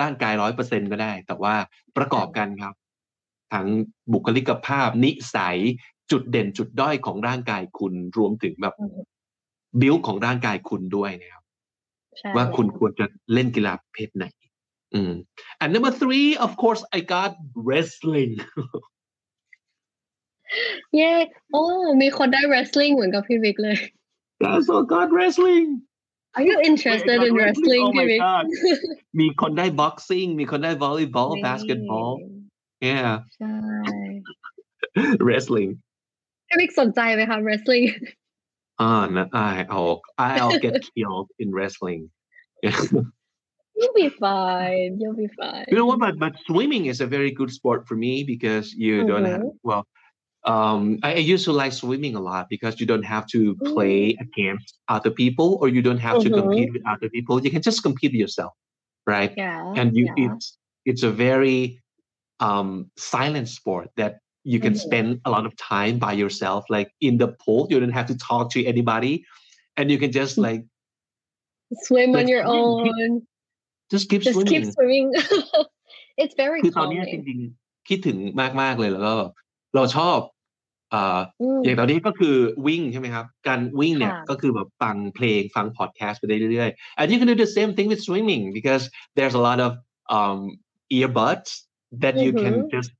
ร่างกายร้อยเปอร์เซ็นก็ได้ แต่ว่าประกอบกันครับ ทั้งบุคลิกภาพ นิสัยจุดเด่นจุดด้อยของร่างกายคุณรวมถึงแบบอือฮึบิวของร่างกายคุณด้วยนะครับใช่ว่าคุณแล้วควรจะเล่นกีฬาประเภทไหน อืม and number three of course I got wrestling เย้โอ้มีคนได้ wrestling เหมือนกับพี่บิ๊กเลย I also got wrestling Are you interested Wait, I in got wrestling Oh พี่ my บิ๊ก god มีคนได้ boxing มีคนได้ volleyball basketball yeah ใช่ wrestling พี่บิ๊กสนใจไหมคะ wrestling Ah, no, I, I'll, I'll get killed in wrestling. you'll be fine you'll be fine you know what? But but swimming is a very good sport for me because you don't have Mhm. well. Um, I, I used to like swimming a lot because you don't have to play against other people or you don't have to Mhm. compete with other people. You can just compete with yourself, right? yeah And you, yeah. it's it's a very um silent sport that you can Mhm. spend a lot of time by yourself, like in the pool. You don't have to talk to anybody, and you can just like swim on your own just keep just swimming. keep swimming it's very คือตอนเนี้ยจ calming ริงๆ คิดถึงมาก ๆ เลยแล้วก็เราชอบอ่า อืม อย่างตอนนี้ก็คือวิ่งใช่ไหมครับ การวิ่งเนี่ย ค่ะ ก็คือแบบฟังเพลงฟังพอดแคสต์ไปได้เรื่อยๆ and you can do the same thing with swimming because there's a lot of um earbuds that you can Mhm. just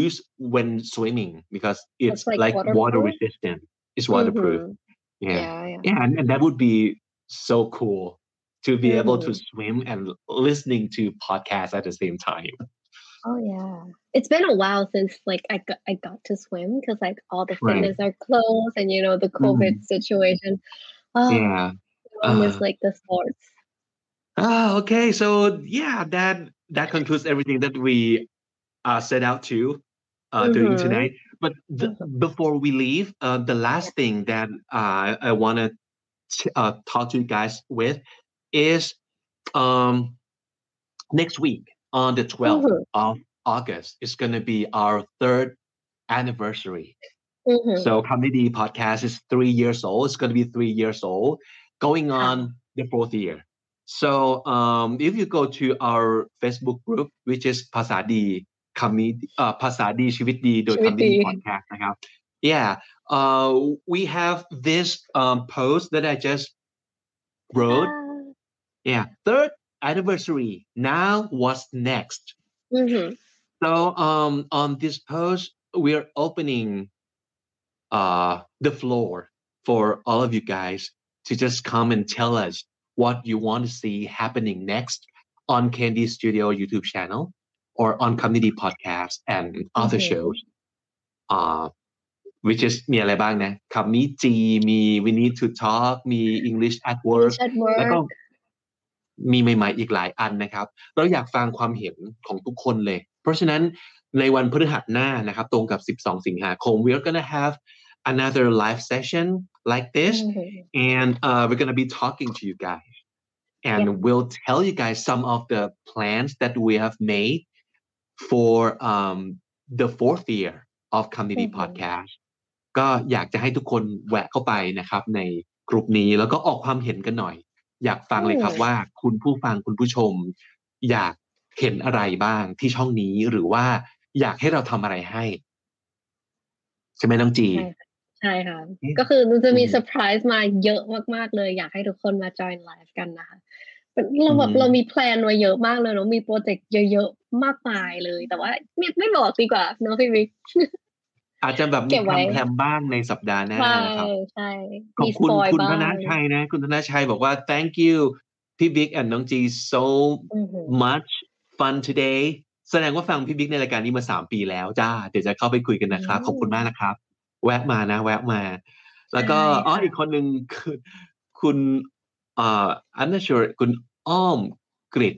use when swimming because it's like like, water waterproof? resistant it's waterproof Mhm. yeah yeah yeah yeah and, and that would be so cool to be able to Mhm. swim and listening to podcasts at the same time Oh yeah, it's been a while since like I got I got to swim because like all the Right. fitness are closed and you know the COVID situation. Oh, yeah I miss uh, like the sports. Ah, okay. So yeah, that that concludes everything that we uh, set out to uh, doing Mhm. tonight. But th- Mhm. before we leave, uh, the last thing that uh, I want to uh, talk to you guys with is um, next week on the 12th mm-hmm. of August. It's going to be our third anniversary. Mm-hmm. So, Comedy Podcast is three years old. It's going to be three years old, going on the fourth year. So, um, if you go to our Facebook group, which is Pasadi Comedy, uh, Pasadi Shiviti Comedy Podcast, yeah, uh, we have this um, post that I just wrote. Ah. Yeah, third anniversary. Now what's next? Mm-hmm. So um, on this post, we are opening uh, the floor for all of you guys to just come and tell us what you want to see happening next on KND Studio YouTube channel or on community podcasts and other mm-hmm. shows. Uh, which is Me, G มี we need to talk me English at work, English at work. มีใหม่ๆอีกหลายอันนะครับ เราอยากฟังความเห็นของทุกคนเลย เพราะฉะนั้นในวันพฤหัสหน้านะครับ ตรงกับ 12 สิงหาคม we're gonna have another live session like this Mhm. and uh, we're gonna be talking to you guys and Yep. we'll tell you guys some of the plans that we have made for um, the fourth year of community Mhm. podcast ก็อยากจะให้ทุกคนแหวะเข้าไปนะครับในกลุ่มนี้แล้วก็ออกความเห็นกันหน่อย อยากฟังเลยครับอืมว่า คุณผู้ฟังคุณผู้ชม อยากเห็นอะไรบ้างที่ช่องนี้หรือว่าอยากให้เราทำอะไรให้ ใช่ไหมน้องจี ใช่ค่ะใช่ค่ะอืมก็คือมันจะมีอืมเซอร์ไพรส์มาเยอะมากๆเลย อยากให้ทุกคนมาจอยไลฟ์กันนะคะเราแบบอืมเรามีแพลนไว้เยอะมากเลยเนาะมีโปรเจกต์เยอะๆมากมายเลย แต่ว่าไม่ไม่บอกดีกว่าเนาะพี่วิก อาจจะแบบเก็มีบไว้แพรมๆบ้างในสัปดาห์หน้าใช่นะครับใช่ขอบมีสคุณปอยคุณบ้าธงนชัยนะ คุณธนชัยบอกว่า thank you พี่บิ๊ก and น้องจี so อือหือ much fun today แสดงว่าฟังพี่บิ๊กในรายการนี้มาสามปีแล้วจ้า เดี๋ยวจะเข้าไปคุยกันนะครับอืมขอบคุณมากนะครับ แวะมานะ แวะมา แล้วก็ใช่อ๋อค่ะอีกคนหนึ่งคือคุณเอ่อ I'm not sure คุณอ้อมกริด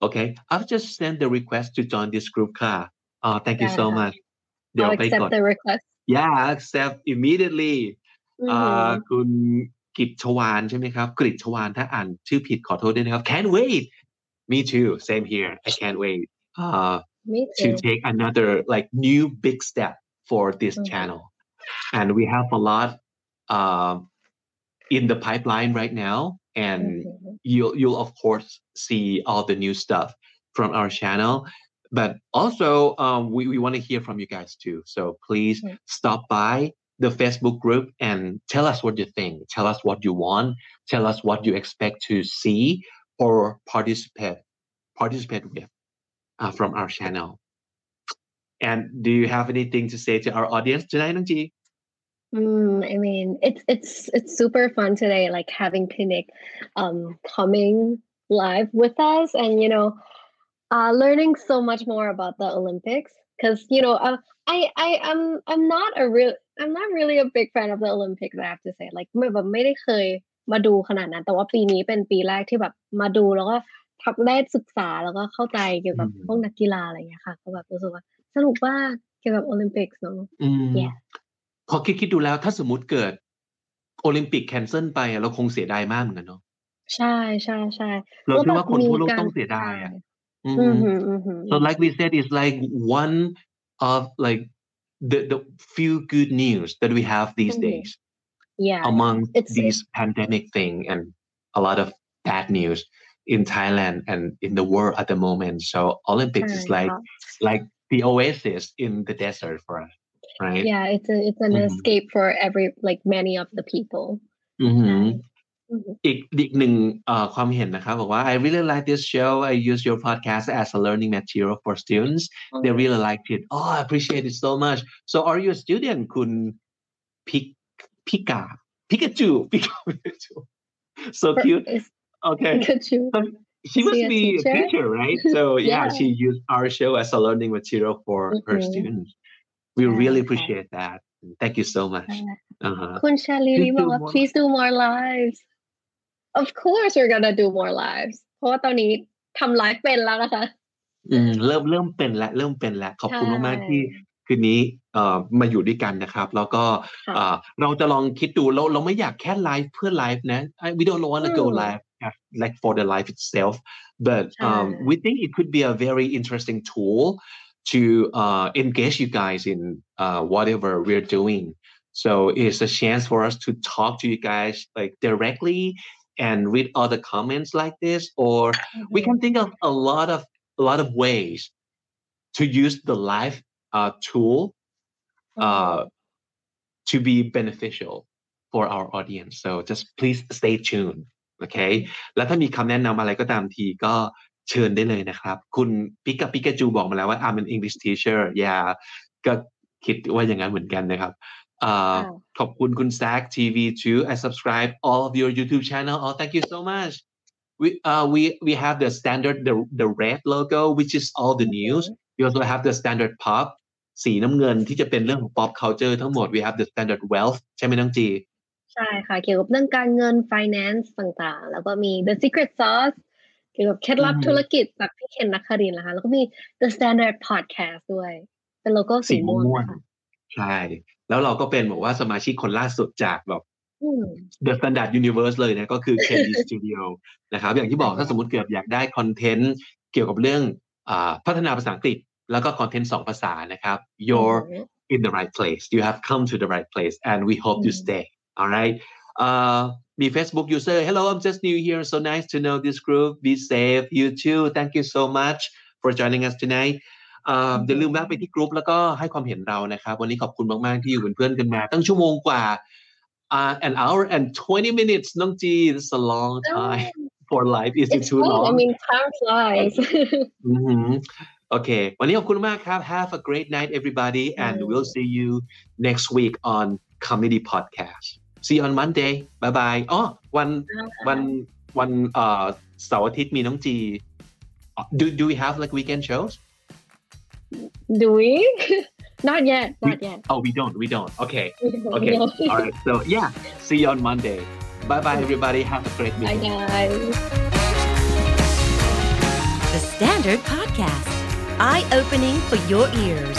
โอเค I've just sent the request to join this group ค่ะอ๋อ thank you ได้ so ค่ะ much เดี๋ยว I'll ไปก accept ด the request yeah accept immediately อือ อ่ หือา คุณกิตชวานใช่ไหมครับกริตชวานถ้าอ่านชื่อผิดขอโทษด้วยนะครับ can't wait me too same here I can't wait uh, me to too take another like new big step for this Mhm. channel and we have a lot um, in the pipeline right now and อือหือ you'll you'll of course see all the new stuff from our channel but also um, we, we want to hear from you guys too. So please Mhm. stop by the facebook group and tell us what you think. Tell us what you want. Tell us what you expect to see or participate participate with uh, from our channel. And do you have anything to say to our audience tonight Nong Ji? Mm, I mean, it's it's it's super fun today, like having Pinnick um coming live with us, and you know, uh, learning so much more about the Olympics. Because you know, uh, I I I'm I'm not a real I'm not really a big fan of the Olympics. I have to say, like ไม่แบบไม่ได้เคยมาดูขนาดนั้น แต่ว่าปีนี้เป็นปีแรกที่แบบมาดูแล้วก็ทักได้ศึกษาแล้วก็เข้าใจเกี่ยวกับอืมพวกนักกีฬาอะไรอย่างเงี้ยค่ะก็แบบรู้สึกว่าสนุกมากเกี่ยวกับโอลิมปิกเนาะอืม Yeah. พอคิดคิดดูแล้วถ้าสมมติเกิดโอลิมปิกแคนเซิลไปอะเราคงเสียดายมากเหมือนกันเนาะใช่ใช่ใช่เราแล้วคิดแบบว่าคนมีทั่วโลกการต้องเสียดายอะ Mm-hmm. Mm-hmm, mm-hmm. So, like we said, it's like one of like the, the few good news that we have these mm-hmm. days. Yeah. Among it's, these it's, pandemic thing and a lot of bad news in Thailand and in the world at the moment. So Olympics is like like the oasis in the desert for us, right? Yeah, it's a, it's an mm-hmm. escape for every like many of the people. Mm-hmm. อหือ อือหือ อีกอีกหนึ่งเอ่อความเห็นนะครับบอกว่า I really like this show I use your podcast as a learning material for students they really liked it oh I appreciate it so much so are you a student คุณพิกพิกาพิกาจูพิกา so For- cute is- okay Pikachu. she must she a be a teacher? teacher right so yeah, Yeah. she used our show as a learning material for her Mhm. students we Yeah, really yeah. appreciate that thank you so much อ่า uh-huh. คุณชาลี Please บอก do ว่า more please do more lives of course we're gonna do more lives เพราะว่าตอนนี้ทำไลฟ์เป็นแล้วนะคะ อืมเริ่มเริ่มเป็นแล้วเริ่มเป็นแล้วขอบคุณ ใช่ มากๆที่คืนนี้เอ่อมาอยู่ด้วยกันนะครับ แล้วก็ ค่ะ เอ่อเราจะลองคิดดูเราเราไม่อยากแค่ไลฟ์เพื่อไลฟ์นะ I- we don't want to go อืม live uh, like for the life itself but um, ใช่ we think it could be a very interesting tool to uh, engage you guys in uh, whatever we're doing so it's a chance for us to talk to you guys like directly and read other comments like this or we mm-hmm. can think of a lot of a lot of ways to use the live uh, tool mm-hmm. uh, to be beneficial for our audience. So just please stay tuned okay? แล้วถ้ามีคำแนะนำอะไรก็ตามทีก็เชิญได้เลยนะครับ คุณปิกาปิกาจูบอกมาแล้วว่า I'm an English teacher. Yeah ก็คิดว่าอย่างนั้นเหมือนกันนะครับ อ่าค่ะขอบคุณคุณ Zach TV too I subscribe all of your YouTube channel oh thank you so much we uh we we have the standard the the red logo which is all the news we also have the standard pop สีน้ำเงินที่จะเป็นเรื่องของ pop culture ทั้งหมด we have the standard wealth ใช่ไหมน้องจี ใช่ค่ะ เกี่ยวกับเรื่องการเงิน finance ต่างๆ แล้วก็มี the secret sauce เกี่ยวกับเคล็ดลับอือฮึธุรกิจจากพี่เคนนักครินทร์นะคะ แล้วก็มี the standard podcast ด้วย เป็นโลโก้สีม่วงม่วงค่ะ ใช่ แล้วเราก็เป็นบอกว่าสมาชิกคนล่าสุดจากแบบอืม The Standard Universe เลยนะก็คือ Candy Studio นะครับ อย่างที่บอกใช่ถ้าสมมติเกิดอยากได้คอนเทนต์เกี่ยวกับเรื่องอาพัฒนาภาษาอังกฤษ แล้วก็คอนเทนต์สองภาษานะครับ you're in the right place you have come to the right place and we hope you Mhm. stay all right uh มี Facebook user hello I'm just new here so nice to know this group be safe you too thank you so much for joining us tonight อ่า Mhm. อย่าลืมแวะไปที่กรุ๊ปแล้วก็ให้ความเห็นเรานะครับ วันนี้ขอบคุณมากๆที่อยู่เป็นเพื่อนกันมา ตั้งชั่วโมงกว่า uh, an hour and 20 minutes น้องจี that's a long time for life is it too Oh, long I mean, time flies. อือหือโอเค วันนี้ขอบคุณมากครับ Have a great night everybody and Mm. we'll see you next week on Comedy Podcast see you on Monday bye bye อ๋อวันวันวันเอ่อเสาร์อาทิตย์มีน้องจี do do we have like weekend shows Do we? not yet. Not yet. oh we don't we don't okay We don't okay know. all right so yeah see you on Monday bye bye everybody have a great Bye, guys. The Standard Podcast, eye opening for your ears.